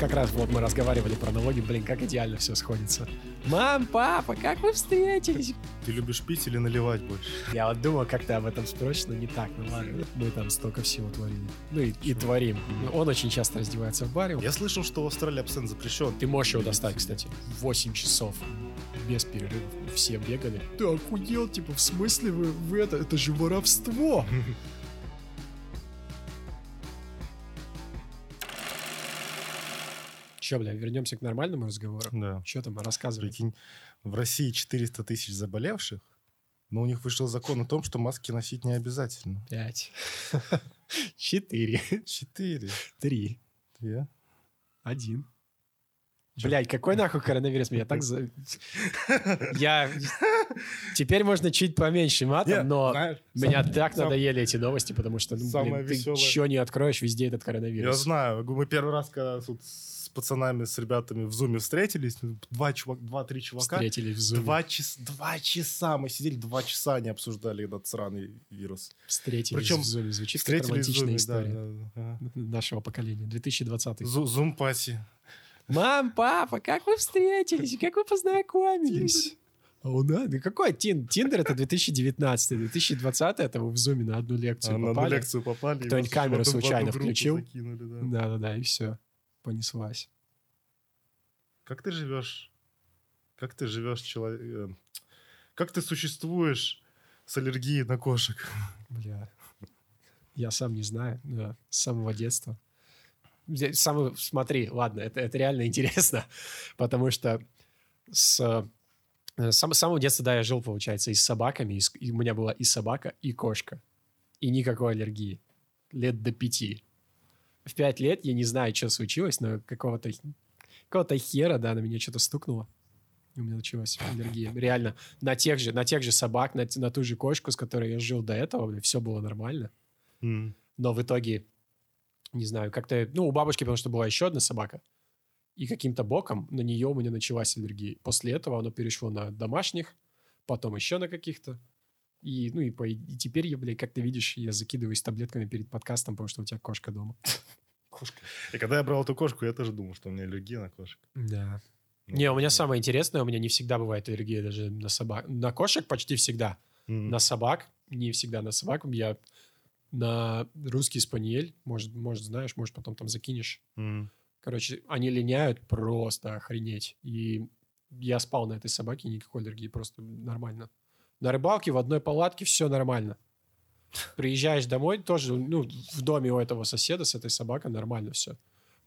как раз вот мы разговаривали про налоги, блин, как идеально все сходится. Мам, папа, как вы встретились? Ты любишь пить или наливать больше? Я вот думал, как ты об этом спросишь, но не так, ну ладно. Мы там столько всего творили. Ну и, и творим. Он очень часто раздевается в баре. Я слышал, что в Австралии абсент запрещен. Ты можешь его достать, кстати. 8 часов. Без перерывов. Все бегали. Ты охуел, типа, в смысле вы, вы это? Это же воровство! Че, бля, вернемся к нормальному разговору? Да. Что там, рассказывай. Прикинь, в России 400 тысяч заболевших, но у них вышел закон о том, что маски носить не обязательно. Пять. Четыре. Четыре. Три. Две. Один. Блять, какой нахуй коронавирус? Меня так за... Я... Теперь можно чуть поменьше матом, Нет, но знаешь, меня сам- так сам- надоели эти новости, потому что, ну, Самое блин, ты весёлое. чё не откроешь, везде этот Я коронавирус. знаю. Мы первый раз, когда тут пацанами, с ребятами в зуме встретились, два, чувак, два-три чувака, Встретились в зуме. два, час, два часа, мы сидели два часа, не обсуждали этот сраный вирус. Встретились Причем в зуме. Звучит как романтичная зуме, да, история да, да. нашего поколения. 2020 Зу- Зум-пати. Мам, папа, как вы встретились? Как вы познакомились? А у нас? Да какой Тин? Тиндер это 2019, 2020 это вы в зуме на одну лекцию А, на одну попали. лекцию попали. Кто-нибудь камеру случайно включил? закинули, да. Да-да-да, и все. Понеслась. Как ты живешь? Как ты живешь, человек? Как ты существуешь с аллергией на кошек? Бля. Я сам не знаю, да, с самого детства. Самый, смотри, ладно, это, это реально интересно, потому что с э, сам- самого детства, да, я жил, получается, и с собаками, и, с- и у меня была и собака, и кошка, и никакой аллергии. Лет до пяти. В пять лет я не знаю, что случилось, но какого-то какого-то хера, да, на меня что-то стукнуло. И у меня началась аллергия. Реально, на тех же, на тех же собак, на, на ту же кошку, с которой я жил до этого, все было нормально. М. Но в итоге, не знаю, как-то... Ну, у бабушки, потому что была еще одна собака. И каким-то боком на нее у меня началась аллергия. После этого оно перешло на домашних, потом еще на каких-то. И, ну, и, по- и теперь я, блядь, как ты видишь, я закидываюсь таблетками перед подкастом, потому что у тебя кошка дома. Кошка. И когда я брал эту кошку, я тоже думал, что у меня аллергия на кошек. Да. Ну, Не, у меня самое интересное, у меня не всегда бывает аллергия даже на собак. На кошек почти всегда. М. На собак не всегда. На собак я на русский спаниель, может, может, знаешь, может, потом там закинешь. М. Короче, они линяют просто охренеть. И я спал на этой собаке, никакой аллергии, просто нормально. На рыбалке в одной палатке все нормально. Приезжаешь домой, тоже, ну, в доме у этого соседа с этой собакой нормально все.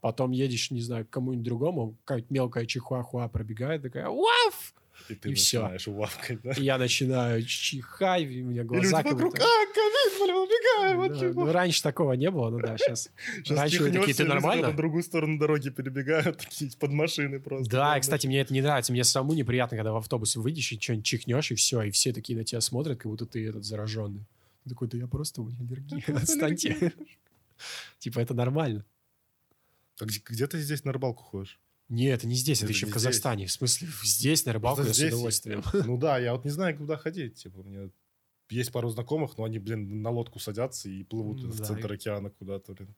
Потом едешь, не знаю, к кому-нибудь другому, какая-то мелкая чихуахуа пробегает, такая «Уаф!» И ты И начинаешь увавкать, да? И я начинаю чихать, и у меня И глаза люди как вокруг, а, ковид, блин, убегаем от Да, чего?» ну, раньше такого не было, ну да, сейчас. Сейчас Раньше такие, все ты нормально? на другую сторону дороги перебегают, такие под машины просто. Да, и, кстати, мне это не нравится. Мне самому неприятно, когда в автобусе выйдешь и что-нибудь чихнешь, и все, и все такие на тебя смотрят, как будто ты этот зараженный. Ты Такой, да я просто у меня аллергия, отстаньте. Типа, это нормально. А где, где ты здесь на рыбалку ходишь? Не, это не здесь, это, Это еще в не Казахстане. В смысле, здесь, на рыбалку, я с здесь? удовольствием. Ну да, я вот не знаю, куда ходить. Типа, у меня есть пару знакомых, но они, блин, на лодку садятся и плывут Ну в да, центр океана куда-то, блин.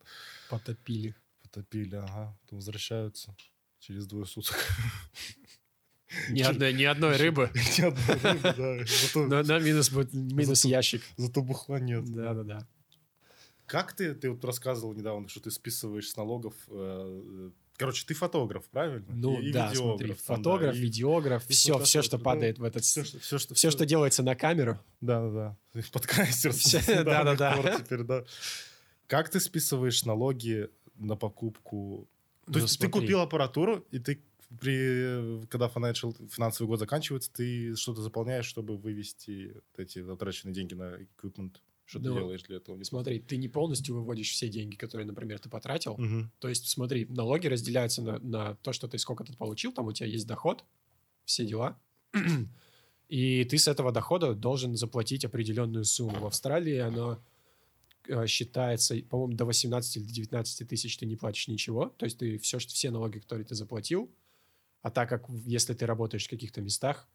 Потопили. Потопили, ага. Потом возвращаются через двое суток. Ни одной, ни одной рыбы. Ни одной рыбы, да. На, минус будет минус ящик. Зато бухла нет. Да-да-да. Как ты, ты вот рассказывал недавно, что ты списываешь с налогов... э, э, Короче, ты фотограф, правильно? Ну И- и да, видеограф смотри, там, фотограф, да, и видеограф, и все, все, что да. падает в этот... Все, что, все, что, Все, что делается на камеру. Да, да, да. Подкастер. да-да-да. пор Теперь, да. Как ты списываешь налоги на покупку? То Ну, есть ты купил аппаратуру, и ты при, когда financial, финансовый год заканчивается, ты что-то заполняешь, чтобы вывести эти затраченные деньги на equipment. Что ты Ну, делаешь для этого? Смотри, ты не полностью выводишь все деньги, которые, например, ты потратил. Мгм. То есть, смотри, налоги разделяются на, на то, что ты сколько ты получил, там у тебя есть доход, все дела. И ты с этого дохода должен заплатить определенную сумму. В Австралии оно э, считается, по-моему, до 18 или 19 тысяч ты не платишь ничего. То есть ты все, все налоги, которые ты заплатил. А так как если ты работаешь в каких-то местах,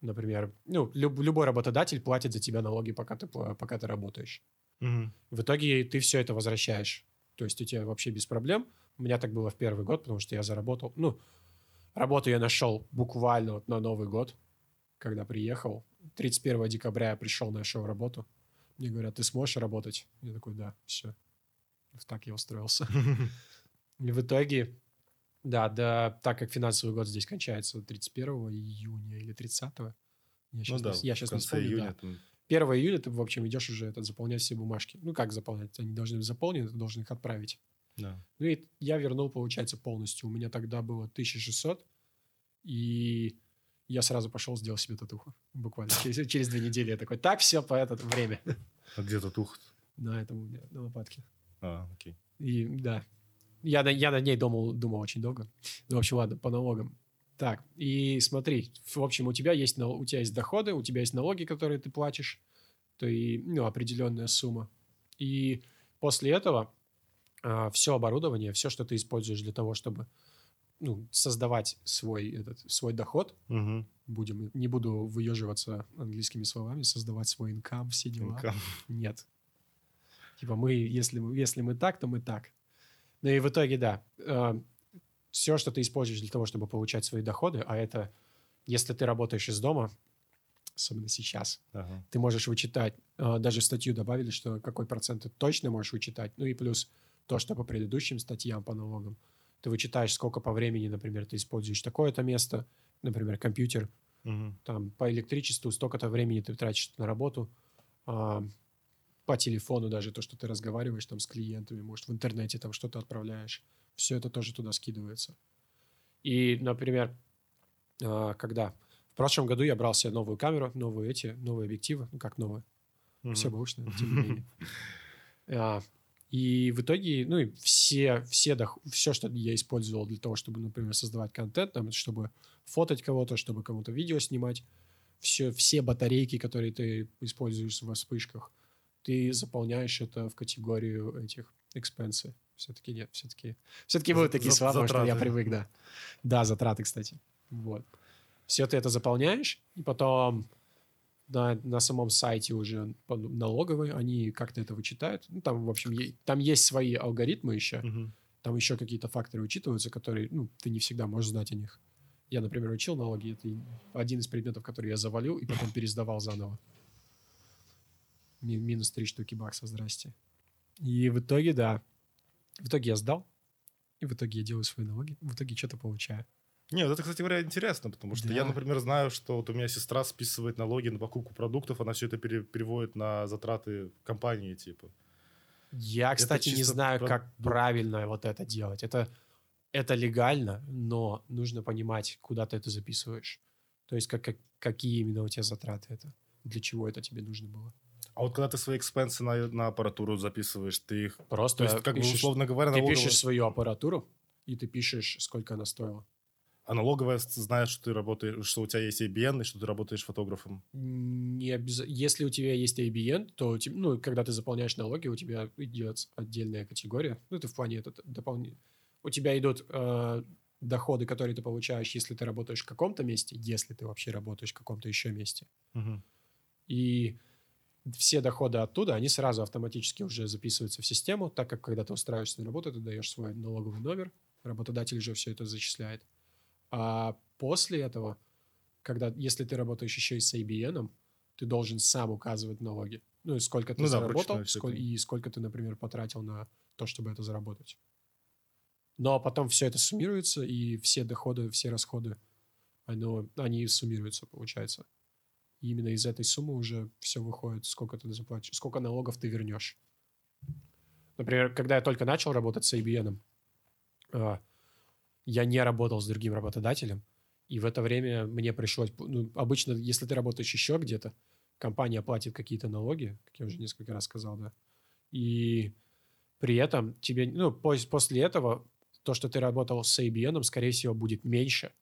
например, ну, люб- любой работодатель платит за тебя налоги, пока ты, пока ты работаешь. Мгм. В итоге ты все это возвращаешь. То есть у тебя вообще без проблем У меня так было в первый год, потому что я заработал. Ну, работу я нашел буквально вот на Новый год, когда приехал. 31 декабря я пришел, нашел работу. Мне говорят, ты сможешь работать? Я такой, да, все. Так я устроился. И в итоге, да, да, так как финансовый год здесь кончается 31 июня или 30 я сейчас, ну да, я сейчас не вспомню, июня да. там 1 июля ты, в общем, идешь уже этот, заполнять все бумажки. Ну, как заполнять? Они должны быть заполнены, ты должен их отправить. Да. Ну, и я вернул, получается, полностью. У меня тогда было 1600, и я сразу пошел, сделал себе татуху. Буквально через, через две недели я такой, так, все, по это время. А где татуха? На этом у меня, на лопатке. А, окей. И да, я, на- я над ней думал, думал очень долго. Ну, в общем, ладно, по налогам. Так, и смотри, в общем, у тебя есть, у тебя есть доходы, у тебя есть налоги, которые ты платишь, то и, ну, определенная сумма. И после этого все оборудование, все, что ты используешь для того, чтобы ну, создавать свой, этот, свой доход, Мгм. будем, не буду выеживаться английскими словами, создавать свой инкам, все дела. Инкам. Нет. Типа мы, если, если мы так, то мы так. Ну и в итоге, да, все, что ты используешь для того, чтобы получать свои доходы, а это, если ты работаешь из дома, особенно сейчас, Ага. ты можешь вычитать, э, даже статью добавили, что какой процент ты точно можешь вычитать, ну и плюс то, что по предыдущим статьям по налогам, ты вычитаешь, сколько по времени, например, ты используешь такое-то место, например, компьютер, Мгм. там по электричеству столько-то времени ты тратишь на работу, а, по телефону даже то, что ты разговариваешь там с клиентами, может, в интернете там что-то отправляешь, все это тоже туда скидывается. И, например, а, когда в прошлом году я брал себе новую камеру, новые эти, новые объективы, ну как новые, Мгм. все бэушные, тем не менее. А, И в итоге, ну и все, все, все, что я использовал для того, чтобы, например, создавать контент, там, чтобы фотать кого-то, чтобы кому-то видео снимать, все, все батарейки, которые ты используешь во вспышках, ты заполняешь это в категорию этих экспенсы. Все-таки нет, все-таки... Все-таки будут такие слова, потому что я привык, да. Да, затраты, кстати. Вот. Все ты это заполняешь, и потом на, на самом сайте уже налоговой они как-то это вычитают. Ну, там, в общем, е- там есть свои алгоритмы еще. Мгм. Там еще какие-то факторы учитываются, которые, ну, ты не всегда можешь знать о них. Я, например, учил налоги. Это один из предметов, который я завалил и потом пересдавал заново. Ми- минус три штуки бакса, здрасте. И в итоге, да. В итоге я сдал. И в итоге я делаю свои налоги. В итоге что-то получаю. Не, вот это, кстати говоря, интересно, потому что я, Да. например, знаю, что вот у меня сестра списывает налоги на покупку продуктов, она все это пере- переводит на затраты компании, типа. Я, кстати, не знаю, как продукт. правильно вот это делать. Это, это легально, но нужно понимать, куда ты это записываешь. То есть как, как- какие именно у тебя затраты это. Для чего это тебе нужно было. А вот когда ты свои экспенсы на, на аппаратуру записываешь, ты их... Просто То есть, как бы, пишешь- условно говоря, ты налоговая, пишешь свою аппаратуру, и ты пишешь, сколько она стоила. а налоговая знает, что ты работаешь, что у тебя есть ABN, и что ты работаешь фотографом. Не обяз- Если у тебя есть ABN, то у теб- ну, когда ты заполняешь налоги, у тебя идет отдельная категория. Ну, это в плане это дополнение. У тебя идут э, доходы, которые ты получаешь, если ты работаешь в каком-то месте, если ты вообще работаешь в каком-то еще месте. Мгм. И все доходы оттуда, они сразу автоматически уже записываются в систему, так как когда ты устраиваешься на работу, ты даешь свой налоговый номер, работодатель уже все это зачисляет. А после этого, когда, если ты работаешь еще и с ABN, ты должен сам указывать налоги. Ну, и сколько ты Ну да, заработал, вручную всё сколь- это. и сколько ты, например, потратил на то, чтобы это заработать. Но потом все это суммируется, и все доходы, все расходы, оно, они суммируются, получается. И именно из этой суммы уже все выходит, сколько ты заплатишь, сколько налогов ты вернешь. Например, когда я только начал работать с ABN, а, я не работал с другим работодателем, и в это время мне пришлось... Ну, обычно, если ты работаешь еще где-то, компания платит какие-то налоги, как я уже несколько раз сказал, да, и при этом тебе... Ну, пос- после этого то, что ты работал с ABN, скорее всего, будет меньше,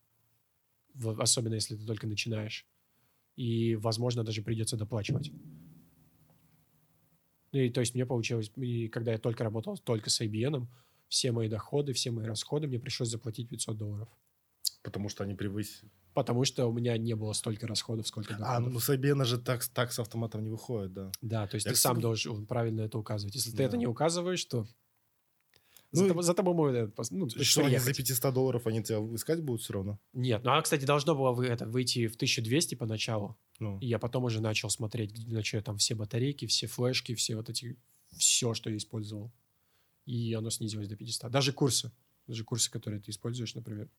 особенно если ты только начинаешь. И, возможно, даже придется доплачивать. Ну, И, то есть мне получилось, и когда я только работал только с IBM, все мои доходы, все мои расходы, мне пришлось заплатить 500 долларов. Потому что они превысили. Потому что у меня не было столько расходов, сколько доходов. А, ну с ABN же такс, такс автоматом не выходит, да. Да, то есть Я, ты сам должен правильно это указывать. Если ты Да. это не указываешь, то За, Ну, тобой, за тобой могут, э, пос- ну, Что они за приехать. 500 долларов, они тебя искать будут все равно? Нет, ну она, кстати, должно было вы- это, выйти в 1200 поначалу. Ну, И я потом уже начал смотреть, на что я там все батарейки, все флешки, все вот эти, все, что я использовал. И оно снизилось до 500. Даже курсы, даже курсы, которые ты используешь, например,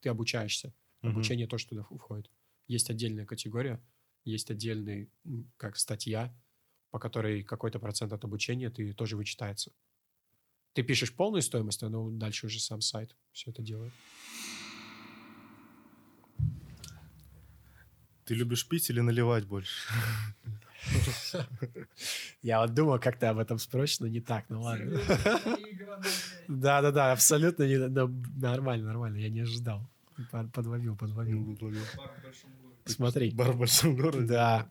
ты обучаешься. мгм. Обучение тоже туда в- входит. Есть отдельная категория, есть отдельный, как статья, по которой какой-то процент от обучения ты тоже вычитается. Ты пишешь полную стоимость, а ну, дальше уже сам сайт все это делает. Ты любишь пить или наливать больше? Я вот думал, как ты об этом спросишь, но не так, ну ладно. Да-да-да, абсолютно не- нормально, нормально, я не ожидал. Под- Подловил, подловил. Смотри, Бар в большом городе. да,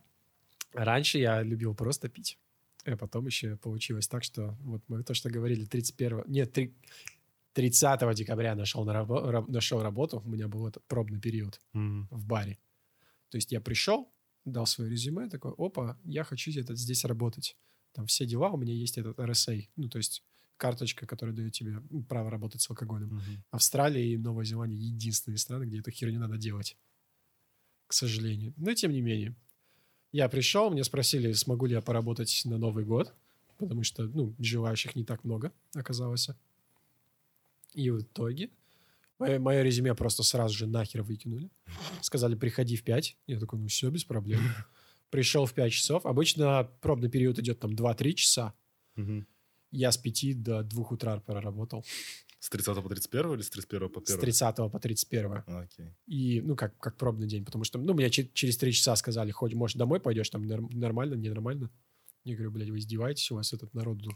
раньше я любил просто пить, а потом еще получилось так, что вот мы то, что говорили, 31, нет, три- 30 декабря нашел, на рабо- раб- нашел работу, у меня был этот пробный период Мгм. в баре. То есть я пришел, дал свое резюме, такой, опа, я хочу это, здесь работать. Там все дела, у меня есть этот RSA, ну, то есть карточка, которая дает тебе право работать с алкоголем. Мгм. Австралия и Новая Зеландия единственные страны, где эту херню надо делать. К сожалению. Но тем не менее. Я пришел, мне спросили, смогу ли я поработать на Новый год, потому что, ну, желающих не так много оказалось. И в итоге мое, мое резюме просто сразу же нахер выкинули. Сказали, приходи в 5. Я такой, ну все, без проблем. Пришел в 5 часов. Обычно пробный период идет там 2-3 часа. Мгм. Я с 5 до 2 утра проработал. С 30 по 31 или с 31 по 1? С 30 по 31. А, Окей. И, ну, как, как пробный день, потому что, ну, мне че- через три часа сказали, хоть, может, домой пойдешь, там норм- нормально, ненормально. Я говорю, блядь, вы издеваетесь, у вас этот народу...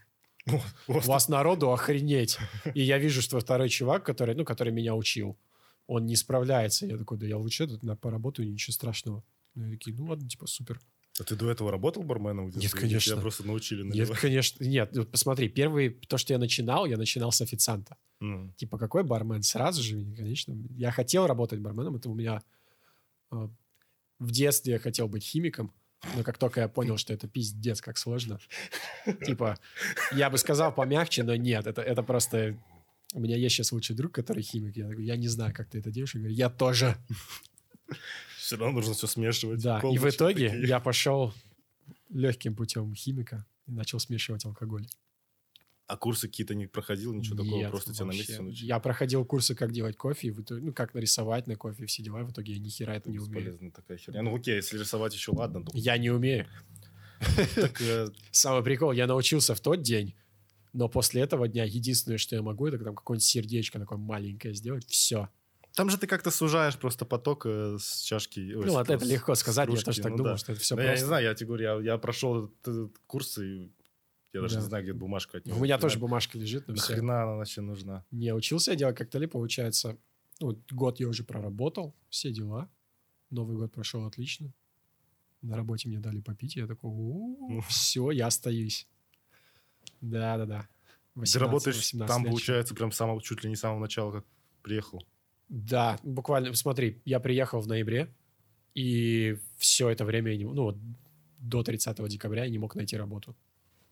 У вас вас народу охренеть. И я вижу, что второй чувак, который, ну, который меня учил, он не справляется. Я такой, да я лучше тут поработаю, ничего страшного. Ну, такие, ну, ладно, типа, супер. А ты до этого работал барменом? где-то? Нет, Или конечно. Тебя просто научили Нет, наливать? конечно, нет. Вот Посмотри, первый, то, что я начинал, я начинал с официанта. Ну, Типа, какой бармен? Сразу же, конечно. Я хотел работать барменом. Это у меня э, в детстве я хотел быть химиком. Но как только я понял, что это пиздец, как сложно. Типа, я бы сказал помягче, но нет. Это, это просто... У меня есть сейчас лучший друг, который химик. Я, такой, я не знаю, как ты это делаешь. Я говорю, я тоже. Все равно нужно все смешивать. Да. И в итоге такие. я пошел легким путем химика и начал смешивать алкоголь. А курсы какие-то не проходил, ничего такого, Нет, просто тебя на вообще. месте научили. Я проходил курсы, как делать кофе, в итоге, ну, как нарисовать на кофе, все дела. В итоге я ни хера это не умею. Такая херня. Ну окей, если рисовать еще ладно, то Я не умею. э, Самый прикол, я научился в тот день, но после этого дня единственное, что я могу, это там какое-нибудь сердечко такое маленькое сделать. Все. Там же ты как-то сужаешь просто поток э, с чашки. ой, Ну, с- вот это легко сказать, я кружки, тоже так ну думал, да. что это все Ну, Я не просто. знаю, я тебе говорю, я, я прошел этот, курс, и я даже Да. не знаю, где бумажка от У него. меня Нахрена- тоже бумажка лежит, но. Нахрена она вообще нужна? Не учился я делать коктейли, получается, ну, год я уже проработал, все дела. Новый год прошел отлично. На работе мне дали попить, я такой, все, я остаюсь. Да-да-да. Ты 18, работаешь 18 там, лет. получается, прям самого, чуть ли не с самого начала, как приехал. Да, буквально, смотри, я приехал в ноябре, и все это время, я не- ну, до 30 декабря я не мог найти работу.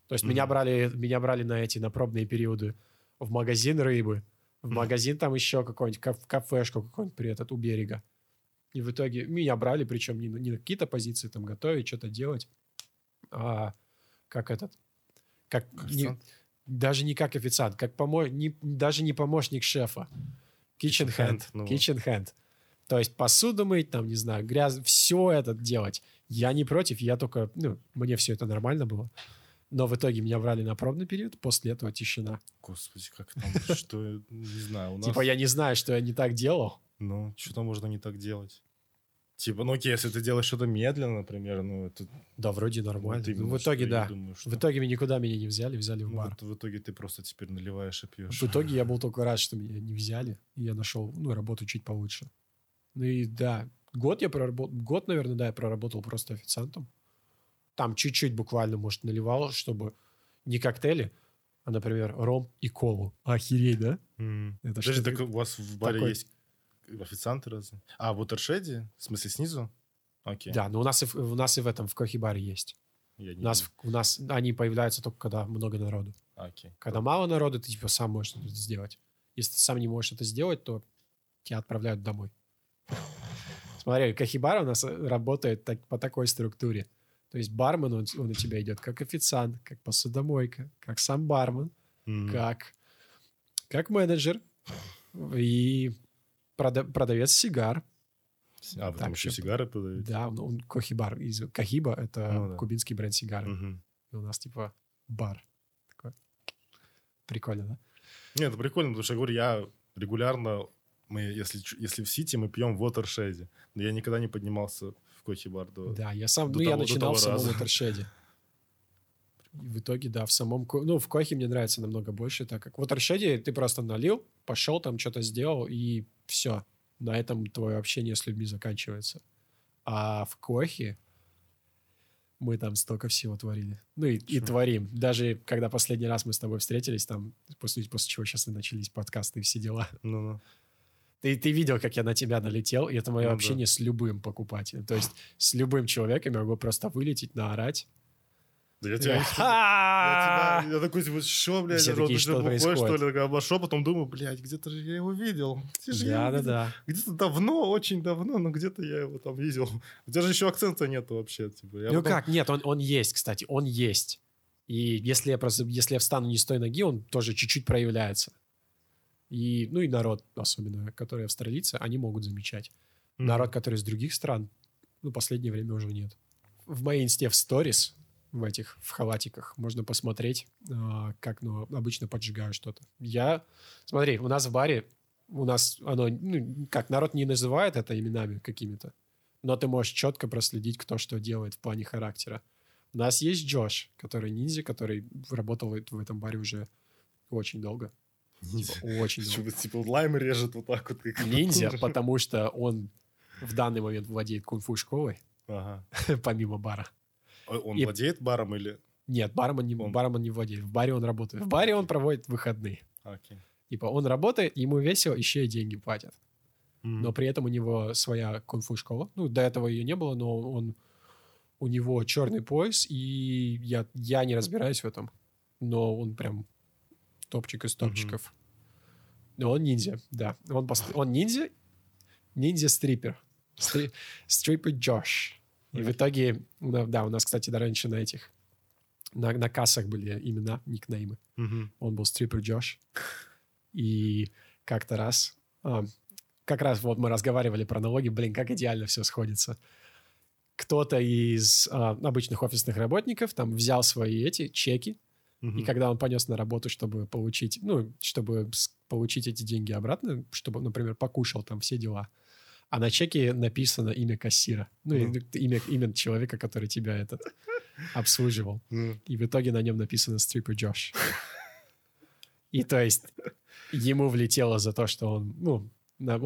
То есть меня Мгм. брали, меня брали на эти, на пробные периоды в магазин рыбы, в Мгм. магазин там еще какой-нибудь, ка- в кафешку какой-нибудь при этот, у берега. И в итоге меня брали, причем не, не на какие-то позиции там готовить, что-то делать, а как этот, как не- даже не как официант, как помо... не, даже не помощник шефа. Kitchen hand. hand, ну. Kitchen hand. То есть посуду мыть, там, не знаю, грязь, все это делать. Я не против, я только, ну, мне все это нормально было. Но в итоге меня брали на пробный период, после этого тишина. Господи, как там, что, не знаю, у нас... Типа я не знаю, что я не так делал. Ну, что-то можно не так делать. Типа, ну окей, если ты делаешь что-то медленно, например, ну, это... Да, вроде вот нормально. именно, Ну, в итоге, да. думаю, что- В итоге меня никуда меня не взяли, взяли в ну, бар. вот в итоге ты просто теперь наливаешь и пьешь. В итоге я был только рад, что меня не взяли, и я нашел, ну, работу чуть получше. Ну и да, год я проработал, год, наверное, да, я проработал просто официантом. Там чуть-чуть буквально, может, наливал, чтобы не коктейли, а, например, ром и колу. Охереть, да? М. Это что-то так у вас в баре такое- есть официанты разные? А, в Утершеде? В смысле, снизу? Окей. Да, но у нас и, в- у нас и в этом, в кофе-баре есть. Я не У нас, у нас они появляются только когда много народу. Окей. Когда мало народу, ты типа сам можешь это сделать. Если ты сам не можешь это сделать, то тебя отправляют домой. Смотри, Кахибара у нас работает так, по такой структуре. То есть бармен, он, он у тебя идет как официант, как посудомойка, как сам бармен, Мгм. как, как менеджер и прода- продавец сигар. А, вы Так, там еще сигары подаете? Да, он, он кохибар. Из Кахиба — это Ну да. кубинский бренд сигары. Мгм. И у нас типа бар. Такой. Прикольно, да? Не, это прикольно, потому что я говорю, я регулярно, мы, если, если в Сити, мы пьем в Watershed. Но я никогда не поднимался в кофе-бар до... Да, я сам, До ну, я того- до начинал в самом. Watershed. И в итоге, да, в самом... Ну, в Кохе мне нравится намного больше, так как в Watershed ты просто налил, пошел там, что-то сделал, и все. На этом твое общение с людьми заканчивается. А в Кохе мы там столько всего творили. Ну и, и творим. Даже когда последний раз мы с тобой встретились, там, после, после чего сейчас и начались подкасты и все дела. Ну-ну. Ты, ты видел, как я на тебя налетел, и это мое Ну да. общение с любым покупателем. То есть с любым человеком я могу просто вылететь, наорать. Да я тебя... Я, тебя- я такой, типа, что, блядь, Все такие, что глухой, что происходит? ли? Обошел, потом думаю, блядь, где-то же я его видел. Да-да-да. Где-то давно, очень давно, но где-то я его там видел. У тебя же еще акцента нету вообще. Типа. Я Ну потом- как? Нет, он, он есть, кстати, он есть. И если я просто, если я встану не с той ноги, он тоже чуть-чуть проявляется. И, ну и народ, особенно, который австралийцы, они могут замечать. Мгм. Народ, который из других стран, ну, последнее время уже нет. В моей инсте в сторис, в этих, в халатиках, можно посмотреть, а, как, ну, обычно поджигаю что-то. Я, смотри, у нас в баре, у нас оно, ну, как, народ не называет это именами какими-то, но ты можешь четко проследить, кто что делает в плане характера. У нас есть Джош, который ниндзя, который работал в этом баре уже очень долго. Ниндзя. Очень долго. Типа лайм режет вот так вот. как- Ниндзя, потому что он в данный момент владеет кунг-фу школой, Ага. помимо бара. А Он И- владеет баром или... Нет, бармен не, Он- бармен не владеет. В баре он работает. В баре он проводит выходные. Окей. Типа он работает, ему весело, еще и деньги платят. Мгм. Но при этом у него своя кунг-фу школа. Ну, до этого ее не было, но он у него черный пояс, и я, я не разбираюсь в этом. Но он прям топчик из топчиков. Но он ниндзя, да. Он, пост- он ниндзя, ниндзя-стрипер. Стри- Стрипер Джош. И в итоге, ну, да, у нас, кстати, да, раньше на этих, на, на кассах были имена, никнеймы. Мгм. Он был стрипер Джош. И как-то раз, а, как раз вот мы разговаривали про налоги, блин, как идеально все сходится. Кто-то из а, обычных офисных работников там взял свои эти чеки, Мгм. и когда он понес на работу, чтобы получить, ну, чтобы получить эти деньги обратно, чтобы, например, покушал там все дела, а на чеке написано имя кассира, ну, и Ну. имя, имя человека, который тебя этот обслуживал. Ну, И в итоге на нем написано «Стрипер Джош». И то есть ему влетело за то, что он, ну,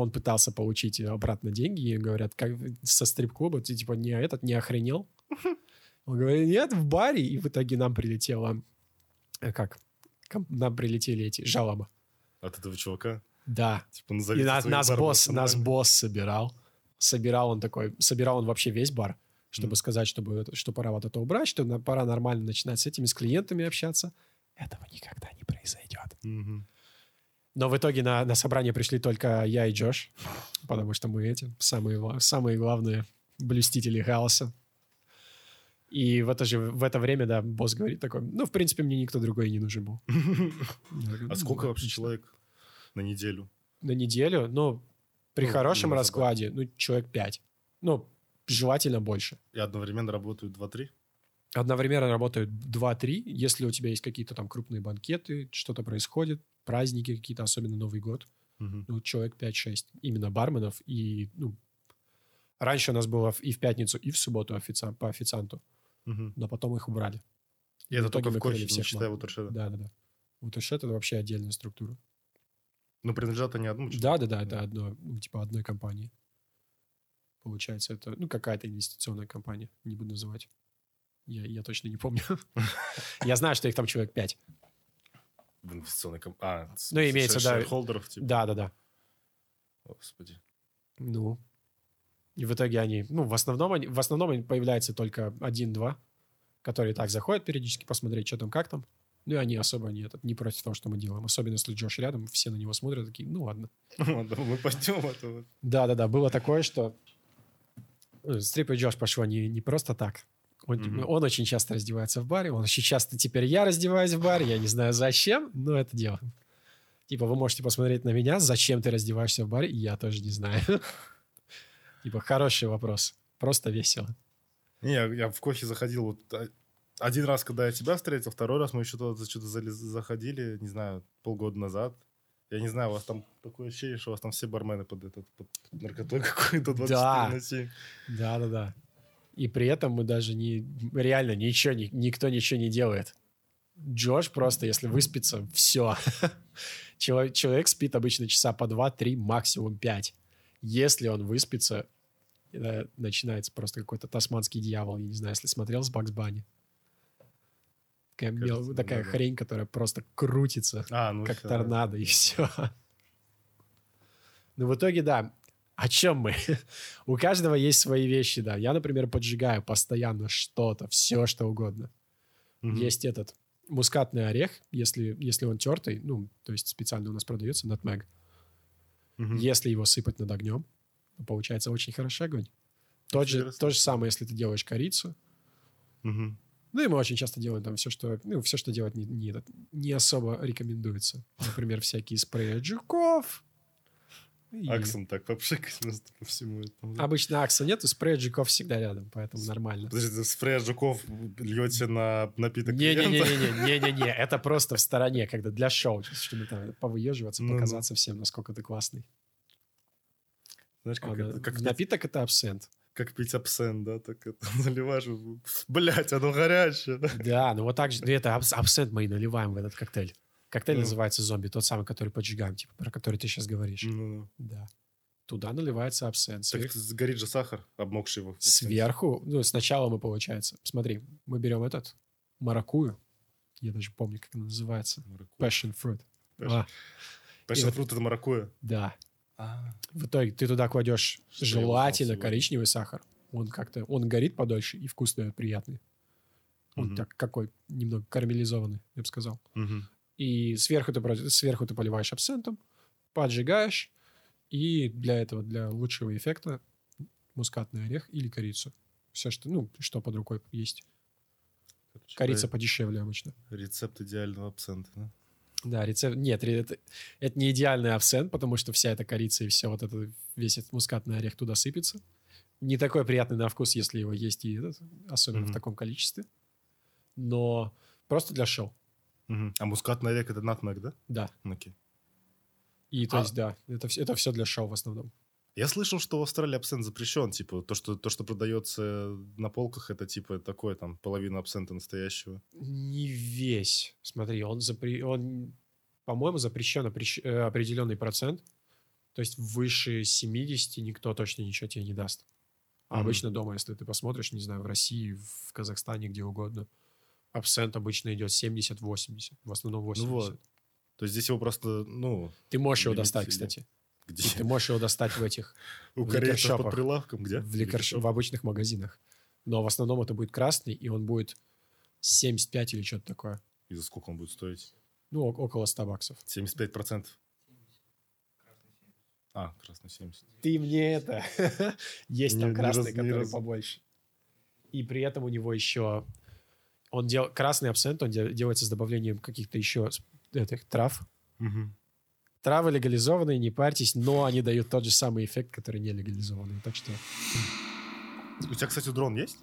он пытался получить обратно деньги, и говорят, как со стрип-клуба, ты типа не этот, не охренел? Он говорит, нет, в баре, и в итоге нам прилетело, э, как, нам прилетели эти жалобы. От этого чувака. Да, Типа, и назовите на- нас босс, нас босс собирал. Собирал он такой, собирал он вообще весь бар, чтобы Мгм. сказать, чтобы, что пора вот это убрать, что пора нормально начинать с этими, с клиентами общаться. Этого никогда не произойдет. Мгм. Но в итоге на, на собрание пришли только я и Джош, потому что мы эти самые, самые главные блюстители хаоса. И в это же в это время, да, босс говорит такой, ну, в принципе, мне никто другой и не нужен был. А «Ну, сколько вообще отлично». человек на неделю? на неделю, ну, при Ну, хорошем раскладе, ну, человек 5. Ну, желательно больше. И одновременно работают 2-3? Одновременно работают 2-3, если у тебя есть какие-то там крупные банкеты, что-то происходит, праздники какие-то, особенно Новый год, Мгм. ну, человек 5-6, именно барменов. И, ну, раньше у нас было и в пятницу, и в субботу официан- по официанту, Мгм. но потом их убрали. И это В итоге только в кофе, не считая мам. Watershed? Да-да-да. Вот это это вообще отдельная структура. Ну, принадлежат они одному человеку? Да-да-да, это одно, ну, типа одной компании. Получается, это, ну, какая-то инвестиционная компания, не буду называть. Я, я точно не помню. Я знаю, что их там человек 5. В инвестиционной компании. А, Ну, имеется, да. шерхолдеров, типа. Да-да-да. Господи. Ну. И в итоге они, ну, в основном, они, в основном появляется только один-два, которые так заходят периодически посмотреть, что там, как там. Ну, и они особо не, этот, не против того, что мы делаем. Особенно, если Джош рядом, все на него смотрят, такие, ну, ладно. Да, Мы пойдем, вот. Да-да-да, было такое, что э, Стрип и Джош пошло не, не просто так. Он, Мгм. он очень часто раздевается в баре, он очень часто теперь я раздеваюсь в баре, я не знаю зачем, но это делаем. Типа, вы можете посмотреть на меня, зачем ты раздеваешься в баре, я тоже не знаю. Типа, хороший вопрос. Просто весело. Не, я, я в кофе заходил вот а, один раз, когда я тебя встретил, второй раз мы еще туда что-то заходили, не знаю, полгода назад. Я не знаю, у вас там такое ощущение, что у вас там все бармены под этот под наркотой какой-то 24 Да. на 7. Да-да-да. И при этом мы даже не... Реально ничего, ни- никто ничего не делает. Джош просто, если выспится, все. Человек, человек спит обычно часа по 2-3, максимум 5. Если он выспится, э, начинается просто какой-то тасманский дьявол. Я не знаю, если смотрел с Бакс Банни. Такая, мел- Кажется, такая да-да. хрень, которая просто крутится А, ну как всё, торнадо, да. и все. Ну, в итоге, да. О чем мы? У каждого есть свои вещи, да. Я, например, поджигаю постоянно что-то, все, что угодно. Мгм. Есть этот мускатный орех, если, если он тертый, ну, то есть специально у нас продается натмег. Мгм. Если его сыпать над огнем, то получается очень хороший огонь. Тот же, то же самое, если ты делаешь корицу. Мгм. Ну, и мы очень часто делаем там все, что... Ну, все, что делать не, не, не особо рекомендуется. Например, всякие спреи от жуков. И Аксом так попшикать просто по всему этому. Обычно акса нету, спрей от жуков всегда рядом, поэтому нормально. Подожди, спрей от жуков льете на напиток клиента? Не-не-не-не-не-не, это просто в стороне, когда для шоу, чтобы там повыеживаться, показаться всем, насколько ты классный. Знаешь, как, А, это, как, Напиток это абсент. Как пить абсент, да? Так это наливаешь, блять, оно горячее. да? Ну вот так же, ну это абс- абсент мы и наливаем в этот коктейль. Коктейль Ну. называется зомби, тот самый, который поджигаем, типа, про который ты сейчас говоришь. Ну, Да. Туда наливается абсент. так Сверх- сгорит же сахар, обмокший его. Сверху, ну, сначала мы, получается, смотри, мы берем этот, маракую, я даже помню, как она называется, passion fruit. Passion. А, Passion вот- fruit это маракуйя. да. В итоге ты туда кладешь Что желательно коричневый сахар. Он как-то, он горит подольше и вкус дает приятный. Он Мгм. так какой, немного карамелизованный, я бы сказал. Мгм. И сверху ты, сверху ты поливаешь абсентом, поджигаешь, и для этого, для лучшего эффекта, мускатный орех или корицу. Все, что, ну, что под рукой есть. Короче, Корица подешевле обычно. Рецепт идеального абсента, да? Да, рецепт... Нет, это, это не идеальный абсент, потому что вся эта корица и все вот это, весь этот мускатный орех туда сыпется. Не такой приятный на вкус, если его есть и этот, особенно в Мгм. таком количестве. Но просто для шоу, Мгм. А мускатный орех это натмек, да? да. Окей. И то А- есть, да, это, это все для шоу в основном. Я слышал, что в Австралии абсент запрещен. Типа, то, что, то, что продается на полках, это типа такое, там, половина абсента настоящего. Не весь. Смотри, он, запре... он по-моему, запрещен опрещ- э, определенный процент. То есть выше 70 никто точно ничего тебе не даст. А Мгм. обычно дома, если ты посмотришь, не знаю, в России, в Казахстане, где угодно, абсент обычно идет 70-80. В основном 80. вот. То есть здесь его просто, ну, Ты можешь его достать, ли. кстати. Где? И ты можешь его достать в этих, У в корейцев под прилавком, где? в, ликер... в обычных магазинах. Но в основном это будет красный, и он будет 75 или что-то такое. И за сколько он будет стоить? Ну, около 100 баксов. 75%. А, красный 70. Ты мне это... Есть там красный, который побольше. И при этом у него еще... Он дел... Красный абсент, он де- делается с добавлением каких-то еще этих трав. Травы легализованные, не парьтесь, но они дают тот же самый эффект, который не легализованный. Так что У тебя, кстати, дрон есть?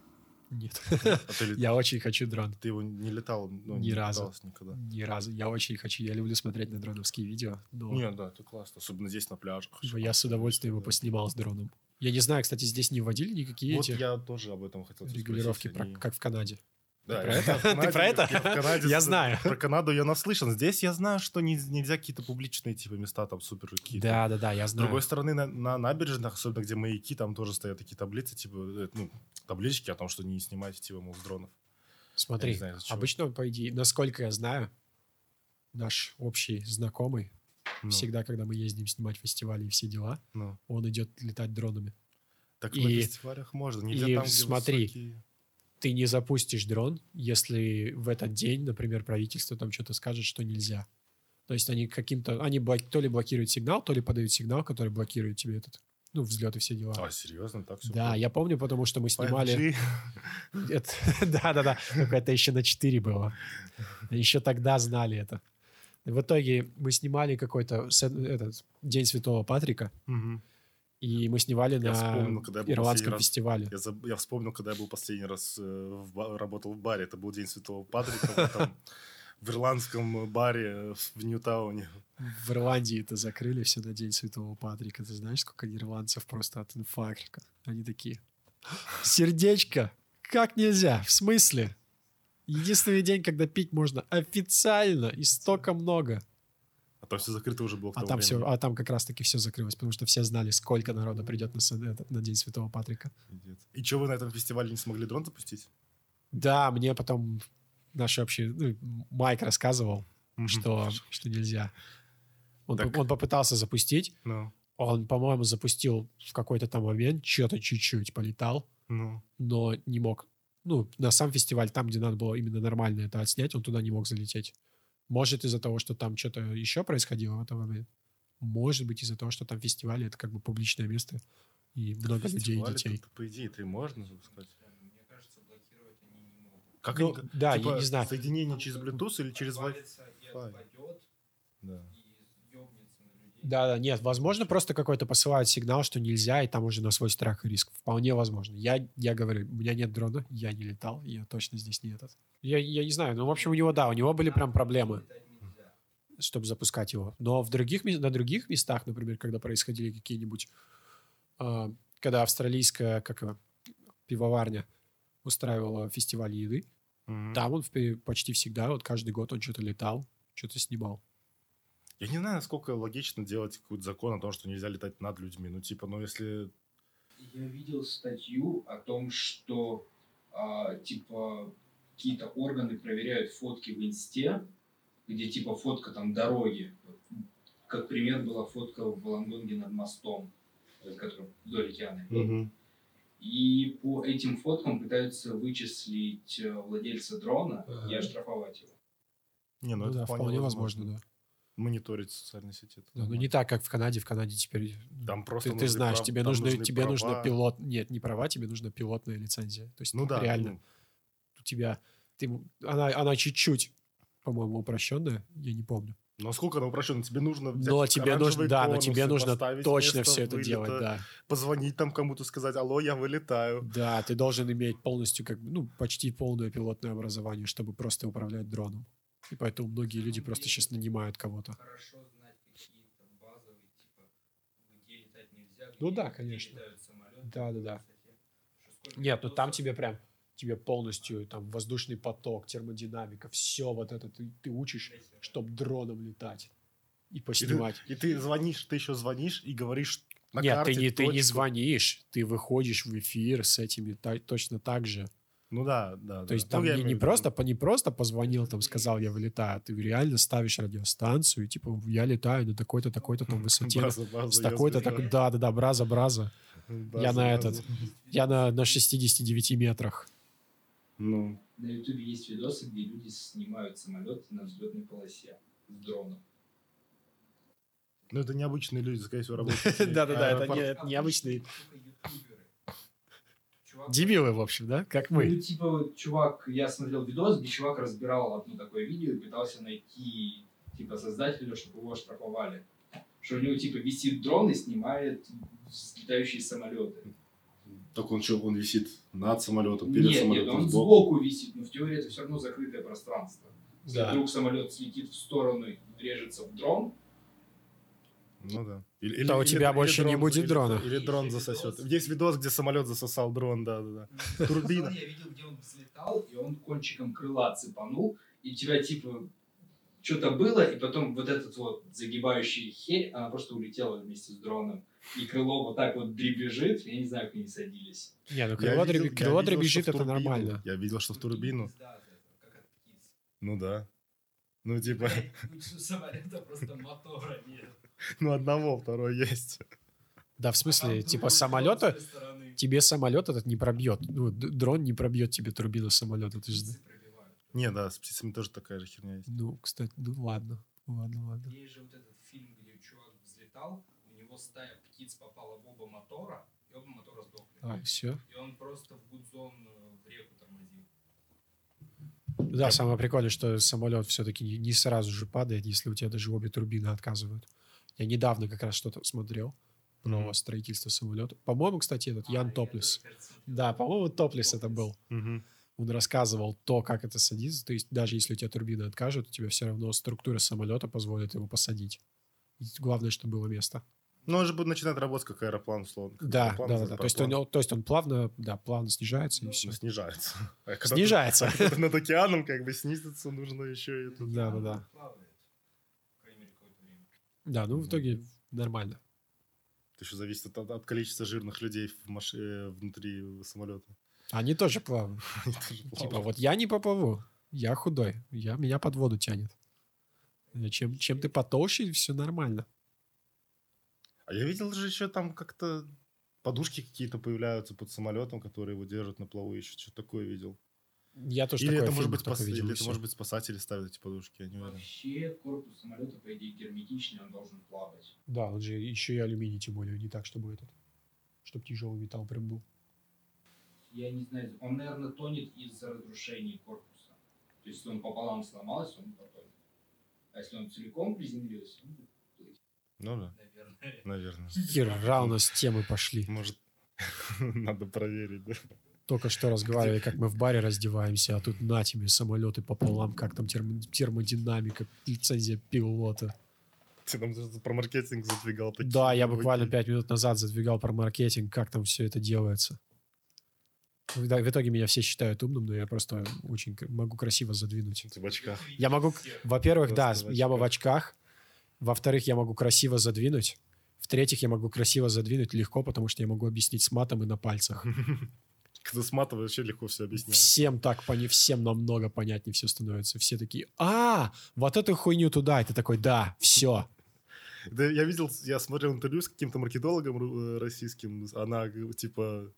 нет. А лет- Я очень хочу дрон. ты его не летал? Ну, Ни не разу. никогда? Ни разу. Я очень хочу. Я люблю смотреть на дроновские видео. Но Нет, да, это классно. Особенно здесь, на пляжах. я с удовольствием его Да. поснимал с дроном. Я не знаю, кстати, здесь не вводили никакие Вот эти я тоже об этом хотел регулировки, про- Они- как в Канаде. Да, про это? Ты про это? я в Канаде Я с- знаю. Про Канаду я наслышан. Здесь я знаю, что не- нельзя какие-то публичные типа места там супер какие-то. Да, да, да, я С знаю. другой стороны, на, на набережных, особенно где маяки, там тоже стоят такие таблицы, типа, э, ну, таблички о том, что не снимайте, типа, мол, с дронов. Смотри, знаю, обычно, по идее, насколько я знаю, наш общий знакомый, Ну, всегда, когда мы ездим снимать фестивали и все дела, ну. он идет летать дронами. Так И- на фестивалях можно, нельзя и там, где смотри, высокие- ты не запустишь дрон, если в этот день, например, правительство там что-то скажет, что нельзя. То есть они каким-то, они блок- то ли блокируют сигнал, то ли подают сигнал, который блокирует тебе этот, ну, взлет и все дела. А, серьезно? Так все? Да, я помню, потому что мы снимали... Да-да-да, только это еще на 4 было. Еще тогда знали это. В итоге мы снимали какой-то этот День Святого Патрика, и мы снимали Я на вспомнил, когда я был ирландском раз. фестивале. Я, заб- я вспомнил, когда я был последний раз э, в работал в баре. Это был День Святого Патрика. В ирландском баре в Ньютауне. В Ирландии это закрыли все на День Святого Патрика. Ты знаешь, сколько ирландцев просто от инфаркта? Они такие, сердечко, как нельзя? В смысле? Единственный день, когда пить можно официально и столько много. А там все закрыто уже было в А там, все, а там как раз-таки все закрылось, потому что все знали, сколько народа придет на, этот, на День Святого Патрика. И что, вы на этом фестивале не смогли дрон запустить? Да, мне потом наш общий ну, Майк рассказывал, Мгм. что, что нельзя. Он, Так. он попытался запустить, Ну, он, по-моему, запустил в какой-то там момент, что-то чуть-чуть полетал, ну. но не мог. Ну, на сам фестиваль, там, где надо было именно нормально это отснять, он туда не мог залететь. Может, из-за того, что там что-то еще происходило в этот момент. Может быть, из-за того, что там фестиваль, это как бы публичное место, и много людей и детей. тут, По идее, ты можно запускать. Как Ну, они, да, типа, я не знаю. Соединение через Bluetooth или через Wi-Fi? Да. и. Да, да, нет, возможно, просто какой-то посылают сигнал, что нельзя, и там уже на свой страх и риск. Вполне возможно. Я, я говорю, у меня нет дрона, я не летал, я точно здесь не этот. Я, я не знаю, ну, в общем, у него, да, у него были прям проблемы, чтобы запускать его. Но в других, на других местах, например, когда происходили какие-нибудь, а, когда австралийская, как его, пивоварня устраивала фестиваль еды, Мгм. там он почти всегда, вот каждый год он что-то летал, что-то снимал. Я не знаю, насколько логично делать какой-то закон о том, что нельзя летать над людьми. Ну, типа, ну, если... Я видел статью о том, что а, типа какие-то органы проверяют фотки в инсте, где типа фотка там дороги. Как пример была фотка в Волонгонге над мостом, который вдоль океана. И по этим фоткам пытаются вычислить э, владельца дрона и Ага. оштрафовать его. Не, ну, Ну это да, вполне возможно, да. Мониторить социальные сети. это ну нормально. не так, как в Канаде. В Канаде теперь Там просто ты, ты знаешь, прав- тебе, нужно, тебе нужно права. пилот... Нет, не права, тебе нужна пилотная лицензия. То есть Ну да. реально ну, у тебя... Ты, она, она чуть-чуть, по-моему, упрощенная, я не помню. Ну, а сколько она упрощена? Тебе нужно взять Но тебе нужно, да, но тебе нужно точно все это вылета, делать, да. Позвонить там кому-то, сказать, алло, я вылетаю. Да, ты должен иметь полностью, как бы, ну, почти полное пилотное образование, чтобы просто управлять дроном. И поэтому многие люди просто сейчас нанимают кого-то. Хорошо знать какие-то базовые, типа, где летать нельзя, Ну да, конечно. высоте. Что сколько Нет, ну там тебе прям, тебе полностью там воздушный поток, термодинамика, все вот это ты, ты учишь, чтобы дроном летать и И ты, поснимать. и ты звонишь, ты еще звонишь и говоришь на Нет, карте ты не, ты не точку. звонишь, ты выходишь в эфир с этими та- точно так же. Ну да, да. То да. есть Ну, там я не, не просто, по- не просто позвонил, там сказал, я вылетаю, а ты реально ставишь радиостанцию, и типа, я летаю на такой-то, такой-то там высоте, База, база, с такой-то, так, да, да, да, браза, браза. База, Я на база. этот, я на, на 69 метрах. Ну, На ютубе есть видосы, где люди снимают самолет на взлетной полосе с дроном. ну, это необычные люди, скорее всего, работают. Да-да-да, это Аэропорт. не- это необычные Обычные, сука, ютуберы. Чувак- дебилы, в общем, да, как мы. Ну, типа, вот чувак, я смотрел видос, где чувак разбирал одно такое видео и пытался найти, типа, создателя, чтобы его штрафовали. Что у него, типа, висит дрон и снимает летающие самолеты. Так он что, он висит над самолетом, перед Нет, нет, самолетом, он сбоку? сбоку висит, но в теории это все равно закрытое пространство. Если Да. вдруг самолет слетит в сторону и врежется в дрон, Ну да. Или, То у тебя больше не будет или- дрона. Или, дрон Есть засосет. видос. Есть видос, где самолет засосал дрон, да-да-да. Турбина. Я видел, где он взлетал, и он кончиком крыла цепанул, и у тебя, типа, что-то было, и потом вот этот вот загибающий херь, она просто улетела вместе с дроном. И крыло вот так вот дребезжит, я не знаю, как они садились. Не, ну крыло, видел- я крыло видел, в это турбину. нормально. Я видел, что в турбину. Ну да. Ну типа, самолета просто мотора нет. ну одного, второй есть. Да, в смысле, А типа самолета, тебе самолет этот не пробьет. Ну, дрон не пробьет тебе турбину самолета. Ты же... Не, да, с птицами тоже такая же херня есть. Ну, кстати, ну ладно. Ладно, ладно. Есть же вот этот фильм, где чувак взлетал, у него стая птиц попала в оба мотора, и оба мотора сдохли. А, все. И он просто в гудзон э, в реку тормозил. Да, самое прикольное, что самолет все-таки не сразу же падает, если у тебя даже обе турбины отказывают. Я недавно как раз что-то смотрел про Мгм. строительство самолета. По-моему, кстати, этот Ян А, Топлис. Да, по-моему, Топлис это был. Мгм. Он рассказывал то, как это садится. То есть даже если у тебя турбина откажет, у тебя все равно структура самолета позволит его посадить. И Главное, чтобы было место. Ну, он же будет начинать работать как аэроплан, условно. как Да, аэроплан, да, да. То есть, он, то есть он плавно, да, плавно снижается и Ну, все. снижается. А Снижается. ты- над океаном как бы снизиться нужно еще и тут. Да, да, да. плавает, по крайней мере, какое-то время. Да, ну в итоге нормально. Это еще зависит от, от количества жирных людей в маши- э, внутри самолета. Они тоже плавают. Типа, вот я не поплыву, я худой, я, меня под воду тянет. Э, Чем, чем ты потолще, все нормально. А я видел же еще там как-то подушки какие-то появляются под самолетом, которые его держат на плаву. Еще что-то такое видел. Я тоже Или это, может быть, спас- видел, или и это может быть спасатели ставят эти подушки, я не уверен. Вообще, корпус самолета, по идее, герметичный, он должен плавать. Да, он же еще и алюминий, тем более, не так, чтобы этот, чтобы тяжелый металл прям был. Я не знаю, он, наверное, тонет из-за разрушений корпуса. То есть, если он пополам сломался, он потонет. А если он целиком приземлился, он будет плыть, Ну да, наверное. наверное. Хера у нас темы пошли. Может, надо проверить, да? Только что разговаривали, как мы в баре раздеваемся, а тут на тебе самолеты пополам, как там термо- термодинамика, лицензия пилота. Ты нам про маркетинг задвигал. такие Да, я буквально пять минут назад задвигал про маркетинг, как там все это делается. В итоге меня все считают умным, но я просто очень могу красиво задвинуть. Ты в очках. Я могу, во-первых, да, в я бы в очках. Во-вторых, я могу красиво задвинуть. В-третьих, я могу красиво задвинуть легко, потому что я могу объяснить с матом и на пальцах. Матом вообще легко все объясняют. Всем так пони, всем намного понятнее все становится. Все такие, а, вот эту хуйню туда. И ты такой, да, все. Да, я видел, я смотрел интервью с каким-то маркетологом э, российским, она г- типа...